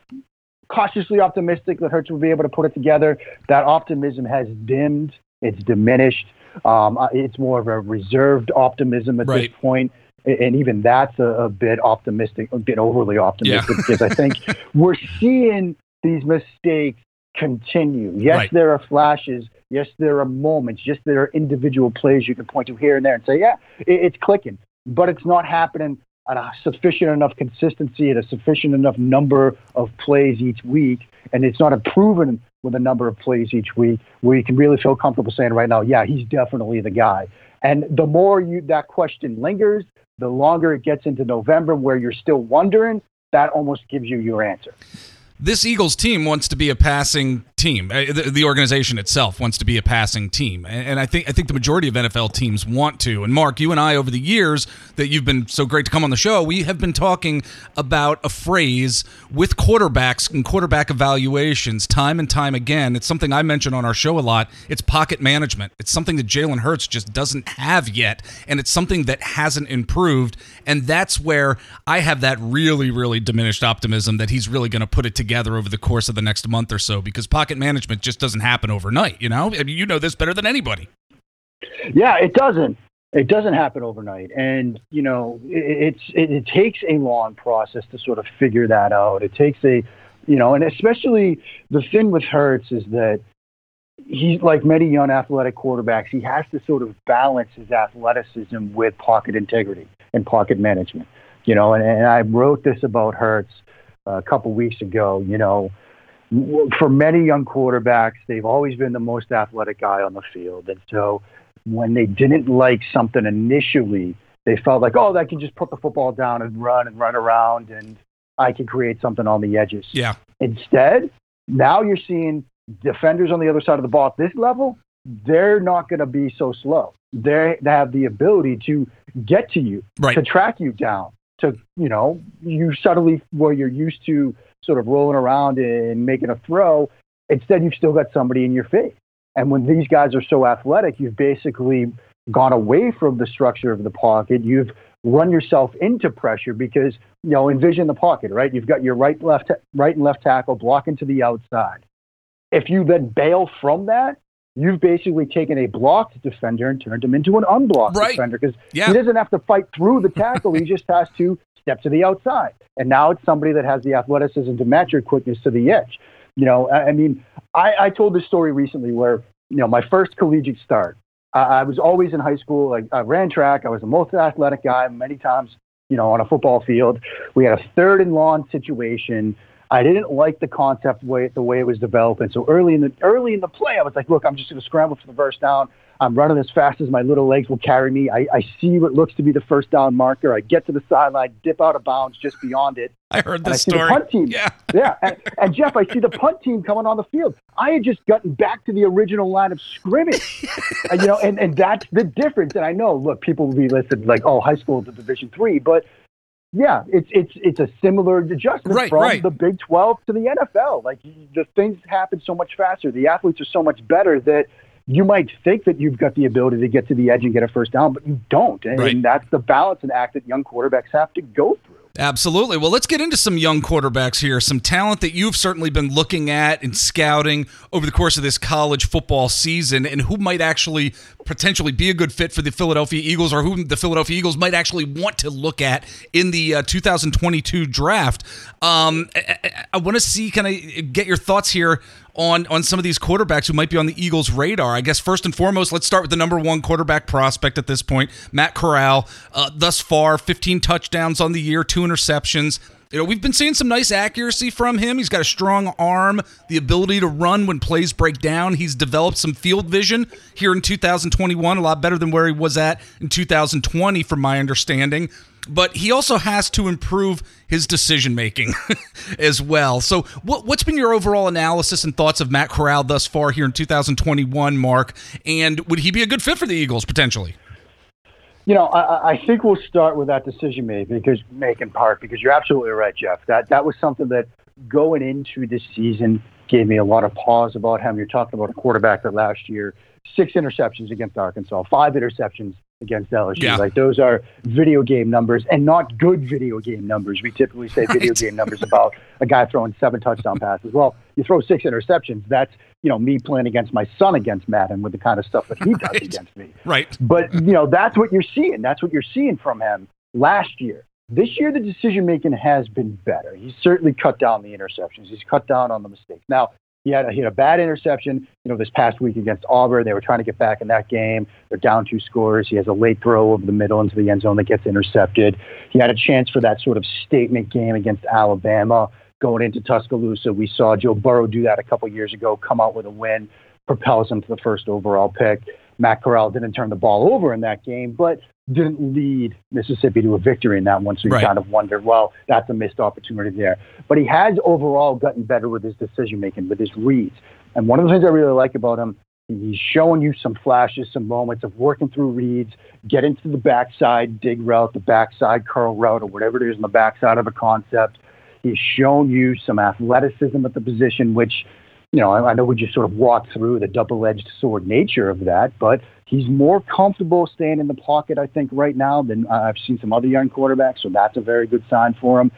cautiously optimistic that Hurts will be able to put it together. That optimism has dimmed, it's diminished. Um, uh, it's more of a reserved optimism at Right. this point, and even that's a, a bit optimistic, a bit overly optimistic, because I think [laughs] we're seeing these mistakes continue. Yes, Right. there are flashes. Yes, there are moments. Yes, there are individual plays you can point to here and there and say, yeah, it, it's clicking, but it's not happening at a sufficient enough consistency at a sufficient enough number of plays each week, and it's not improving with a number of plays each week where you can really feel comfortable saying right now, yeah, he's definitely the guy. And the more you that question lingers, the longer it gets into November where you're still wondering, that almost gives you your answer. This Eagles team wants to be a passing team. Uh, The, organization itself wants to be a passing team, and, and I think I think the majority of NFL teams want to. And Mark, you and I, over the years that you've been so great to come on the show, we have been talking about a phrase with quarterbacks and quarterback evaluations time and time again. It's something I mention on our show a lot. It's pocket management. It's something that Jalen Hurts just doesn't have yet, and it's something that hasn't improved. And that's where I have that really, really diminished optimism that he's really going to put it together over the course of the next month or so because pocket management just doesn't happen overnight. You know, I mean, you know this better than anybody. Yeah, it doesn't. It doesn't happen overnight, and you know, it, it's it, it takes a long process to sort of figure that out. It takes a, you know, and especially the thing with Hurts is that he's like many young athletic quarterbacks. He has to sort of balance his athleticism with pocket integrity and pocket management. You know, and, and I wrote this about Hurts a couple weeks ago. You know, for many young quarterbacks, they've always been the most athletic guy on the field, and so when they didn't like something initially, they felt like, oh, I can just put the football down and run and run around, and I can create something on the edges. Yeah. Instead, now you're seeing defenders on the other side of the ball at this level, they're not going to be so slow. They they have the ability to get to you, Right. to track you down, to, you know, you suddenly, where you're used to sort of rolling around and making a throw, instead you've still got somebody in your face. And when these guys are so athletic, you've basically gone away from the structure of the pocket. You've run yourself into pressure because, you know, envision the pocket, right? You've got your right, left, right and left tackle blocking to the outside. If you then bail from that, you've basically taken a blocked defender and turned him into an unblocked Right. defender because Yeah. he doesn't have to fight through the tackle. he just has to step to the outside. And now it's somebody that has the athleticism to match your quickness to the edge. You know, I, I mean, I, I told this story recently where, you know, my first collegiate start, I, I was always in high school. Like I ran track. I was the most athletic guy many times, you know, on a football field. We had a third and long situation. I didn't like the concept way the way it was developing. So early in the early in the play, I was like, look, I'm just going to scramble for the first down. I'm running as fast as my little legs will carry me. I, I see what looks to be the first down marker. I get to the sideline, dip out of bounds just beyond it. I heard And I this see the story. punt team. Yeah. [laughs] Yeah, and, and Jeff, I see the punt team coming on the field. I had just gotten back to the original line of scrimmage, [laughs] Uh, you know, and, and that's the difference. And I know, look, people will be listening like, oh, high school to Division three, but yeah, it's it's it's a similar adjustment Right, from right. the Big Twelve to the NFL. Like the things happen so much faster. The athletes are so much better that you might think that you've got the ability to get to the edge and get a first down, but you don't. And, Right. and that's the balance and act that young quarterbacks have to go through. Absolutely. Well, let's get into some young quarterbacks here, some talent that you've certainly been looking at and scouting over the course of this college football season, and who might actually potentially be a good fit for the Philadelphia Eagles, or who the Philadelphia Eagles might actually want to look at in the uh, 2022 draft. Um, I, I, I want to see, kind of get your thoughts here on on some of these quarterbacks who might be on the Eagles' radar. I guess first and foremost, let's start with the number one quarterback prospect at this point, Matt Corral. Uh, thus far, 15 touchdowns on the year, two interceptions. You know, we've been seeing some nice accuracy from him. He's got a strong arm, the ability to run when plays break down. He's developed some field vision here in 2021, a lot better than where he was at in 2020, from my understanding. But he also has to improve his decision making [laughs] as well. So, what, what's been your overall analysis and thoughts of Matt Corral thus far here in 2021, Mark? And would he be a good fit for the Eagles potentially? You know, I, I think we'll start with that decision making because make in part because you're absolutely right, Jeff. That that was something that going into this season gave me a lot of pause about him. You're talking about a quarterback that last year six interceptions against Arkansas, five interceptions against LSU. Yeah. Like those are video game numbers and not good video game numbers. We typically say right. video game numbers about a guy throwing seven touchdown passes. Well, you throw six interceptions. That's you know me playing against my son against Madden with the kind of stuff that he does [laughs] against me. Right. But you know that's what you're seeing. That's what you're seeing from him last year. This year, the decision making has been better. He's certainly cut down the interceptions. He's cut down on the mistakes. Now, he had, a, he had a bad interception, you know, this past week against Auburn. They were trying to get back in that game. They're down two scores. He has a late throw over the middle into the end zone that gets intercepted. He had a chance for that sort of statement game against Alabama going into Tuscaloosa. We saw Joe Burrow do that a couple years ago, come out with a win, propels him to the first overall pick. Matt Corral didn't turn the ball over in that game, but didn't lead Mississippi to a victory in that one. So you right. kind of wonder, well, that's a missed opportunity there. But he has overall gotten better with his decision making, with his reads. And one of the things I really like about him, he's showing you some flashes, some moments of working through reads, getting to the backside dig route, the backside curl route, or whatever it is on the backside of a concept. He's shown you some athleticism at the position, which you know, I, I know we just sort of walked through the double-edged sword nature of that, but he's more comfortable staying in the pocket, I think, right now than uh, I've seen some other young quarterbacks. So that's a very good sign for him.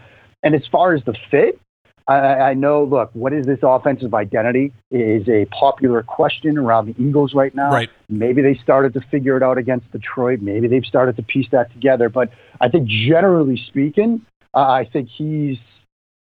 And as far as the fit, I, I know, look, what is this offensive identity is a popular question around the Eagles right now. Right. Maybe they started to figure it out against Detroit. Maybe they've started to piece that together. But I think generally speaking, uh, I think he's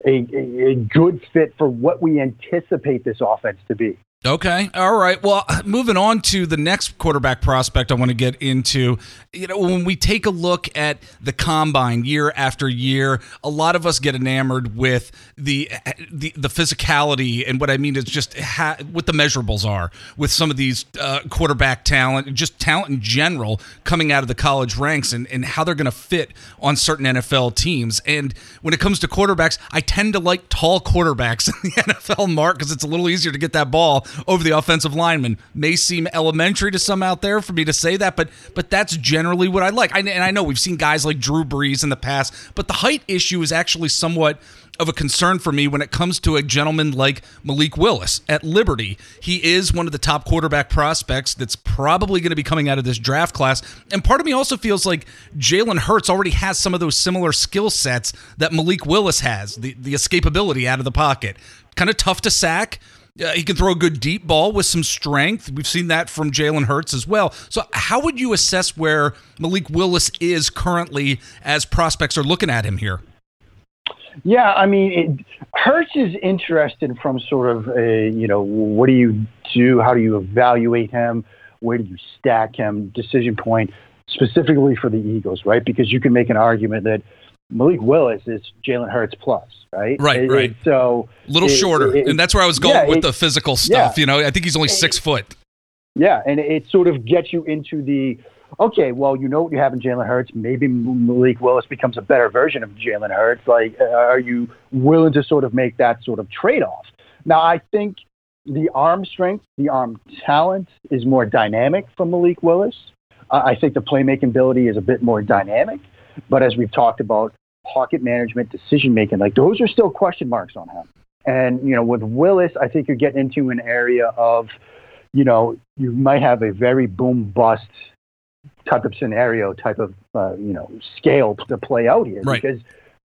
a, a, a good fit for what we anticipate this offense to be. Okay. All right. Well, [laughs] moving on to the next quarterback prospect I want to get into. You know, when we take a look at the combine year after year, a lot of us get enamored with the the, the physicality and what I mean is just ha- what the measurables are with some of these uh, quarterback talent, just talent in general coming out of the college ranks and, and how they're going to fit on certain NFL teams. And when it comes to quarterbacks, I tend to like tall quarterbacks [laughs] in the NFL, Mark, because it's a little easier to get that ball over the offensive lineman. May seem elementary to some out there for me to say that, but but that's generally what I like. I, and I know we've seen guys like Drew Brees in the past, but the height issue is actually somewhat of a concern for me when it comes to a gentleman like Malik Willis at Liberty. He is one of the top quarterback prospects that's probably going to be coming out of this draft class. And part of me also feels like Jalen Hurts already has some of those similar skill sets that Malik Willis has the, the escapability out of the pocket. Kind of tough to sack, uh, he can throw a good deep ball with some strength. We've seen that from Jalen Hurts as well. So, how would you assess where Malik Willis is currently as prospects are looking at him here? Yeah, I mean, it, Hurts is interested from sort of a, you know, what do you do? How do you evaluate him? Where do you stack him? Decision point specifically for the Eagles, right? Because you can make an argument that Malik Willis is Jalen Hurts plus, right? Right, it, right. It, so a little it, shorter, and that's where I was going yeah, with the physical stuff. Yeah, you know, I think he's only six foot. Yeah, and it sort of gets you into the okay. Well, you know what you have in Jalen Hurts. Maybe Malik Willis becomes a better version of Jalen Hurts. Like, uh, are you willing to sort of make that sort of trade off? Now, I think the arm strength, the arm talent is more dynamic from Malik Willis. Uh, I think the playmaking ability is a bit more dynamic. But as we've talked about, pocket management, decision making, like those are still question marks on him. And, you know, with Willis, I think you're getting into an area of, you know, you might have a very boom bust type of scenario, type of, uh, you know, scale to play out here. Right. Because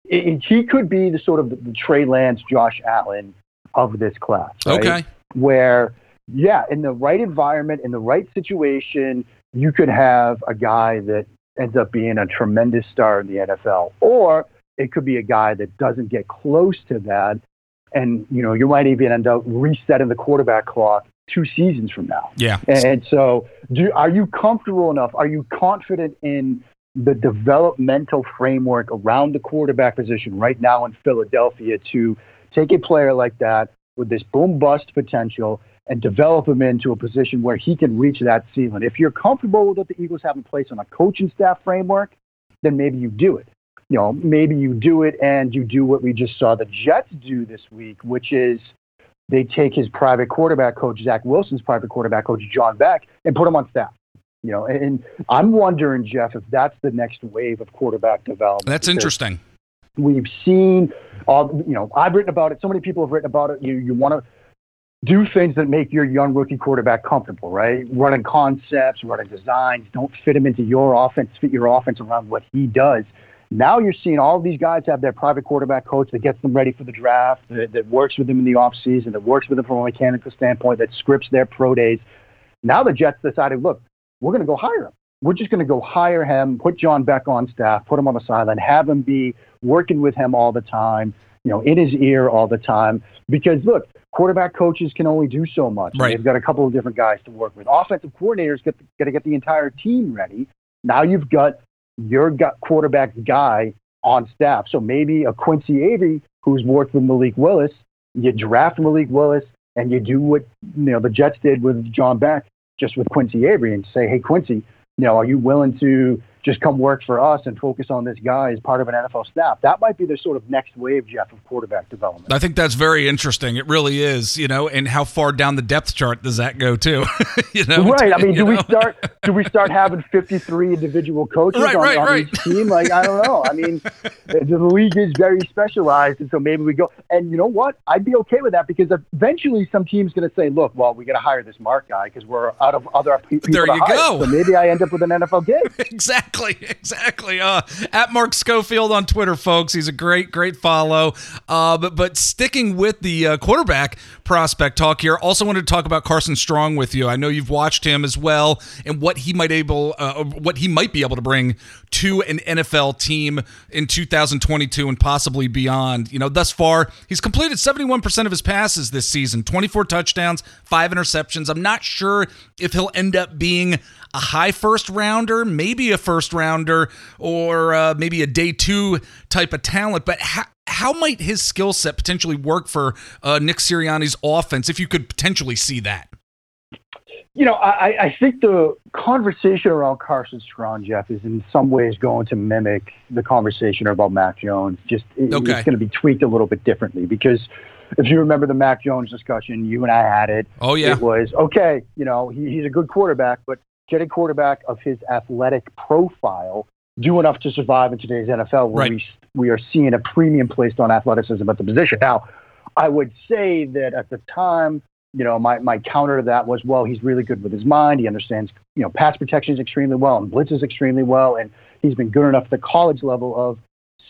it, he could be the sort of the Trey Lance, Josh Allen of this class. Right? Okay. Where, yeah, in the right environment, in the right situation, you could have a guy that ends up being a tremendous star in the NFL, or it could be a guy that doesn't get close to that, and you know you might even end up resetting the quarterback clock two seasons from now. Yeah. And so, do, are you comfortable enough? Are you confident in the developmental framework around the quarterback position right now in Philadelphia to take a player like that with this boom bust potential and develop him into a position where he can reach that ceiling. If you're comfortable with what the Eagles have in place on a coaching staff framework, then maybe you do it. you know, maybe you do it and you do what we just saw the Jets do this week, which is they take his private quarterback coach, Zach Wilson's private quarterback coach, John Beck, and put him on staff. You know, and I'm wondering, Jeff, if that's the next wave of quarterback development. That's interesting. We've seen all, you know, I've written about it. So many people have written about it. You, you want to do things that make your young rookie quarterback comfortable, right? Running concepts, running designs, don't fit him into your offense, fit your offense around what he does. Now you're seeing all these guys have their private quarterback coach that gets them ready for the draft, that, that works with them in the offseason, that works with them from a mechanical standpoint, that scripts their pro days. Now the Jets decided, look, we're going to go hire him. We're just going to go hire him, put John Beck on staff, put him on the sideline, have him be working with him all the time, you know, in his ear all the time. Because look, quarterback coaches can only do so much. Right. They've got a couple of different guys to work with. Offensive coordinators get got to get the entire team ready. Now you've got your quarterback guy on staff. So maybe a Quincy Avery who's worked with Malik Willis, you draft Malik Willis and you do what you know the Jets did with John Beck just with Quincy Avery and say, hey, Quincy, you know, are you willing to just come work for us and focus on this guy as part of an NFL staff? That might be the sort of next wave, Jeff, of quarterback development. I think that's very interesting. It really is, you know, and how far down the depth chart does that go too? [laughs] you know, right. I mean, do you we start do we start [laughs] having 53 individual coaches Right, on, right, on right. each team? Like, I don't know. I mean, the league is very specialized, and so maybe we go. And you know what? I'd be okay with that because eventually some team's going to say, "Look, well, we got to hire this Mark guy because we're out of other pe- people There you hire." go. So maybe I end up with an NFL gig. [laughs] exactly, [laughs] exactly. Uh, at Mark Schofield on Twitter, folks. He's a great, great follow. Uh, but but sticking with the uh, quarterback prospect talk here, also wanted to talk about Carson Strong with you. I know you've watched him as well, and what he might able, uh, what he might be able to bring to an NFL team in 2022 and possibly beyond. You know, thus far he's completed 71% of his passes this season, 24 touchdowns, five interceptions. I'm not sure if he'll end up being a high first rounder, maybe a first rounder, or uh, maybe a day two type of talent. But how, might his skill set potentially work for uh, Nick Sirianni's offense if you could potentially see that? You know, I, I think the conversation around Carson Strong, Jeff, is in some ways going to mimic the conversation about Mac Jones. Just it- Okay. it's going to be tweaked a little bit differently because if you remember the Mac Jones discussion, you and I had it. Oh, yeah. It was okay. You know, he, he's a good quarterback, but get a quarterback of his athletic profile do enough to survive in today's NFL, where Right. we we are seeing a premium placed on athleticism at the position. Now, I would say that at the time, you know, my, my counter to that was, well, he's really good with his mind. He understands, you know, pass protection is extremely well and blitzes extremely well. And he's been good enough at the college level of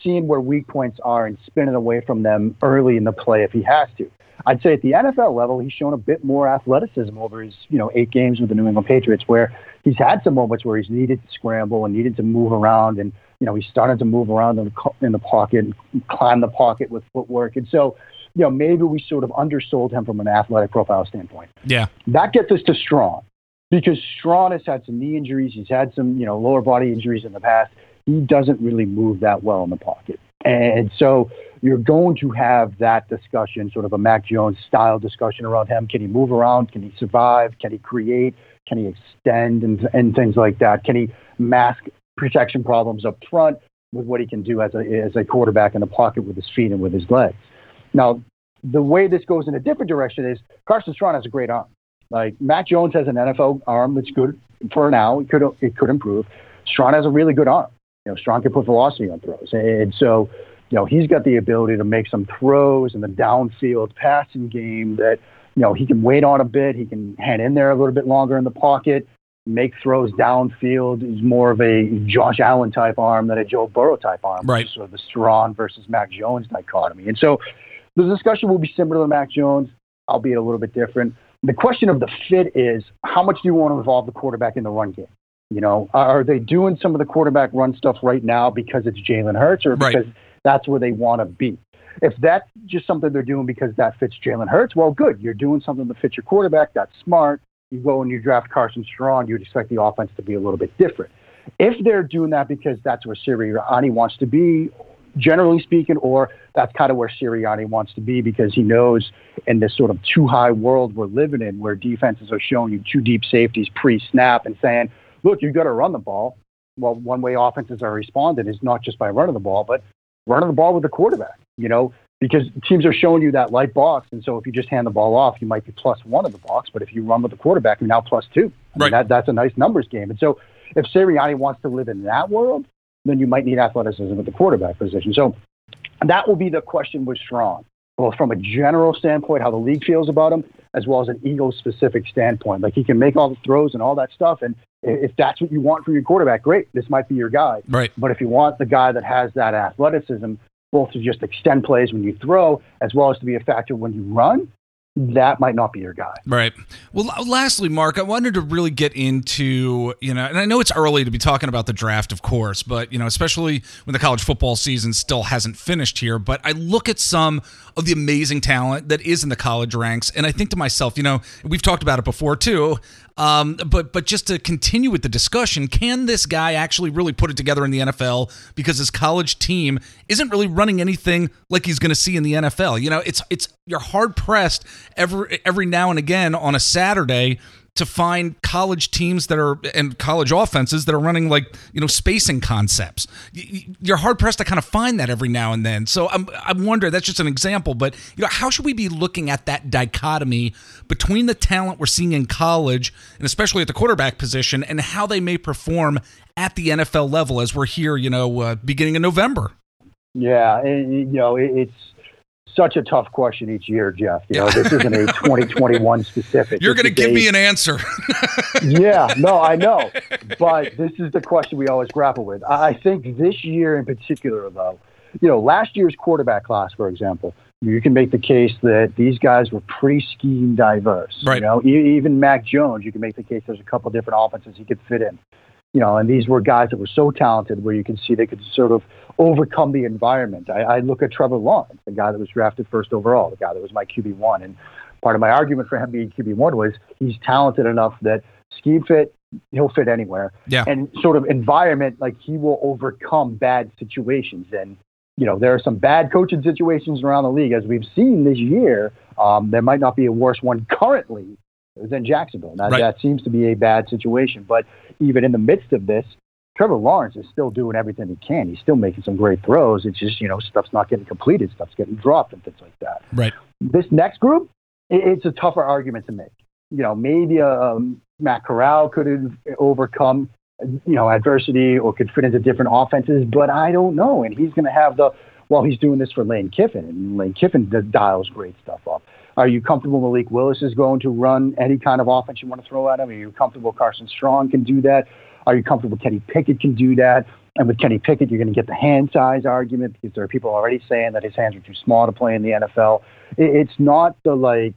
seeing where weak points are and spinning away from them early in the play if he has to. I'd say at the NFL level, he's shown a bit more athleticism over his, you know, eight games with the New England Patriots, where he's had some moments where he's needed to scramble and needed to move around, and you know, he's started to move around in the, in the pocket, and climb the pocket with footwork, and so, you know, maybe we sort of undersold him from an athletic profile standpoint. Yeah. That gets us to Strong because Strong has had some knee injuries. He's had some, you know, lower body injuries in the past. He doesn't really move that well in the pocket. And so you're going to have that discussion, sort of a Mac Jones style discussion around him. Can he move around? Can he survive? Can he create? Can he extend and, and things like that? Can he mask protection problems up front with what he can do as a, as a quarterback in the pocket with his feet and with his legs? Now, the way this goes in a different direction is Carson Strong has a great arm. Like Mac Jones has an NFL arm that's good for now. It could it could improve. Strong has a really good arm. You know, Strong can put velocity on throws, and so you know he's got the ability to make some throws in the downfield passing game that you know he can wait on a bit. He can hang in there a little bit longer in the pocket, make throws downfield. He's more of a Josh Allen type arm than a Joe Burrow type arm. Right. So the Strong versus Mac Jones dichotomy, and so the discussion will be similar to Mac Jones, albeit a little bit different. The question of the fit is how much do you want to involve the quarterback in the run game? You know, are they doing some of the quarterback run stuff right now because it's Jalen Hurts or Right. because that's where they want to be? If that's just something they're doing because that fits Jalen Hurts, well, good. You're doing something that fits your quarterback. That's smart. You go and you draft Carson Strong, you'd expect the offense to be a little bit different. If they're doing that because that's where Sirianni wants to be, generally speaking, or that's kind of where Sirianni wants to be because he knows in this sort of two high world we're living in where defenses are showing you two deep safeties pre snap and saying, look, you've got to run the ball. well, one way offenses are responding is not just by running the ball, but running the ball with the quarterback. You know, because teams are showing you that light box, and so if you just hand the ball off, you might be plus one in the box. But if you run with the quarterback, you're now plus two. I mean, Right. that, that's a nice numbers game. And so if Sirianni wants to live in that world, then you might need athleticism at the quarterback position. So that will be the question with Strong, both from a general standpoint, how the league feels about him, as well as an Eagles specific standpoint. Like he can make all the throws and all that stuff. And if that's what you want from your quarterback, great. This might be your guy. Right. But if you want the guy that has that athleticism, both to just extend plays when you throw, as well as to be a factor when you run, that might not be your guy. Right. Well, lastly, Mark, I wanted to really get into, you know, and I know it's early to be talking about the draft, of course, but, you know, especially when the college football season still hasn't finished here. But I look at some of the amazing talent that is in the college ranks, and I think to myself, you know, we've talked about it before too. Um, but but just to continue with the discussion, can this guy actually really put it together in the NFL because his college team isn't really running anything like he's going to see in the NFL? You know, it's it's you're hard pressed every every now and again on a Saturday to find college teams that are and college offenses that are running like you know spacing concepts. You're hard pressed to kind of find that every now and then. So I'm I'm wondering that's just an example, but you know how should we be looking at that dichotomy between the talent we're seeing in college and especially at the quarterback position and how they may perform at the NFL level as we're here, you know, uh, beginning of November. Yeah, and, you know, it, it's such a tough question each year, Jeff. You know, this isn't a [laughs] 2021 specific. You're going to give me an answer. [laughs] yeah, no, I know. [laughs] But this is the question we always grapple with. I I think this year in particular, though, you know, last year's quarterback class, for example, you can make the case that these guys were pretty scheme diverse. Right. You know, e- even Mac Jones, you can make the case there's a couple different offenses he could fit in. You know, and these were guys that were so talented where you can see they could sort of overcome the environment. I, I look at Trevor Lawrence, the guy that was drafted first overall, the guy that was my QB one, and part of my argument for him being QB one was he's talented enough that scheme fit, he'll fit anywhere. Yeah. And sort of environment, like he will overcome bad situations. And, you know, there are some bad coaching situations around the league, as we've seen this year. Um, there might not be a worse one currently than Jacksonville. That, Right. that seems to be a bad situation. But even in the midst of this, Trevor Lawrence is still doing everything he can. He's still making some great throws. It's just, you know, stuff's not getting completed, stuff's getting dropped and things like that right. this next group, it's a tougher argument to make. You know, maybe um, Matt Corral could overcome, you know, adversity or could fit into different offenses, but I don't know. And he's going to have the, well, he's doing this for Lane Kiffin, and Lane Kiffin dials great stuff up. Are you comfortable Malik Willis is going to run any kind of offense you want to throw at him? Are you comfortable Carson Strong can do that? Are you comfortable Kenny Pickett can do that? And with Kenny Pickett, you're going to get the hand size argument because there are people already saying that his hands are too small to play in the NFL. It's not the like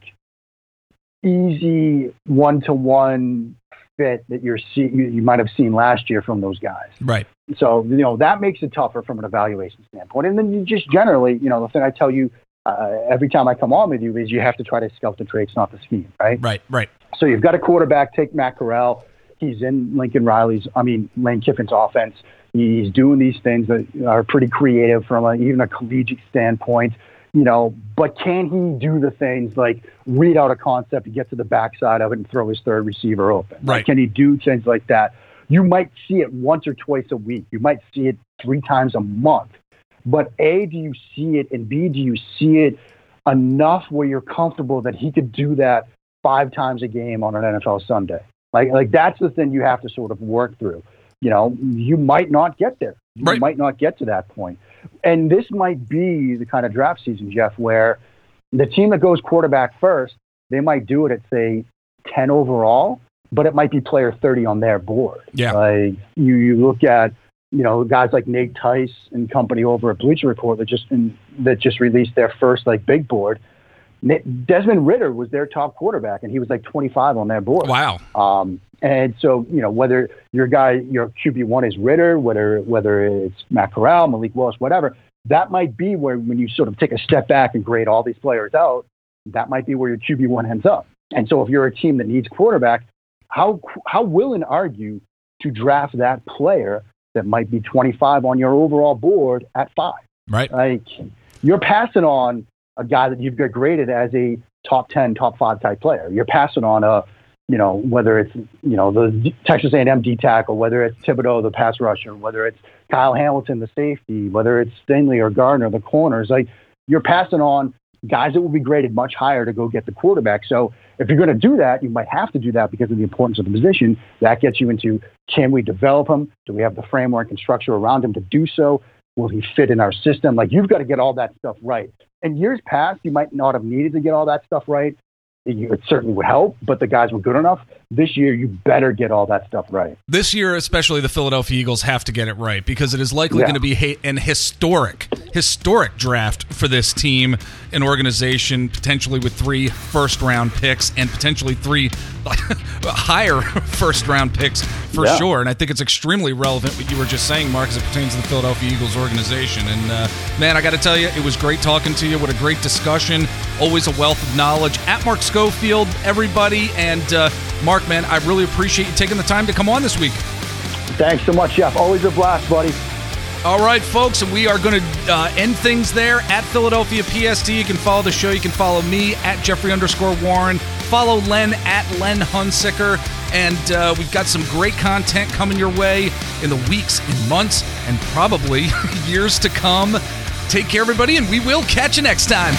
easy one to one fit that you're see you, you might have seen last year from those guys. Right. So you know that makes it tougher from an evaluation standpoint. And then you just generally, you know, the thing I tell you uh, every time I come on with you is you have to try to scout the traits, not the scheme, right? Right. Right. So you've got a quarterback, take Matt Corral. He's in Lincoln Riley's, I mean, Lane Kiffin's offense. He's doing these things that are pretty creative from a, even a collegiate standpoint, you know, but can he do the things like read out a concept, and get to the backside of it, and throw his third receiver open? Like, Right. can he do things like that? You might see it once or twice a week. You might see it three times a month. But A, do you see it? And B, do you see it enough where you're comfortable that he could do that five times a game on an NFL Sunday. Like like that's the thing you have to sort of work through. You know, you might not get there. You Right. might not get to that point. And this might be the kind of draft season, Jeff, where the team that goes quarterback first, they might do it at say 10 overall, but it might be player 30 on their board. Yeah. Like you, you look at, you know, guys like Nate Tice and company over at Bleacher Report that just that just released their first like big board. Desmond Ridder was their top quarterback, and he was like 25 on their board. Wow. Um, and so, you know, whether your guy, your QB one is Ritter, whether whether it's Matt Corral, Malik Willis, whatever, that might be where when you sort of take a step back and grade all these players out, that might be where your QB one ends up. And so, if you're a team that needs quarterback, how how willing are you to draft that player that might be 25 on your overall board at five? Right. Like you're passing on a guy that you've graded as a top 10, top five type player. You're passing on a, you know, whether it's you know the Texas A&M D tackle, whether it's Thibodeaux, the pass rusher, whether it's Kyle Hamilton, the safety, whether it's Stingley or Gardner, the corners, like you're passing on guys that will be graded much higher to go get the quarterback. So if you're going to do that, you might have to do that because of the importance of the position. That gets you into can we develop him? Do we have the framework and structure around him to do so? Will he fit in our system? Like you've got to get all that stuff right. In years past, you might not have needed to get all that stuff right it certainly would help, but the guys were good enough. This year, you better get all that stuff right. This year, especially the Philadelphia Eagles have to get it right because it is likely yeah. going to be an historic, historic draft for this team, an organization potentially with three first round picks and potentially three [laughs] higher first round picks for yeah. sure. And I think it's extremely relevant what you were just saying, Mark, as it pertains to the Philadelphia Eagles organization. And uh, man, I got to tell you, it was great talking to you. What a great discussion. Always a wealth of knowledge. At Mark Schofield, everybody. And uh, Mark, man, I really appreciate you taking the time to come on this week. Thanks so much, Jeff. Always a blast, buddy. All right, folks, and we are going to uh, end things there at Philadelphia PST. You can follow the show. You can follow me at Jeffrey underscore Warren. Follow Len at Len Hunsicker. And uh, we've got some great content coming your way in the weeks and months and probably [laughs] years to come. Take care, everybody, and we will catch you next time.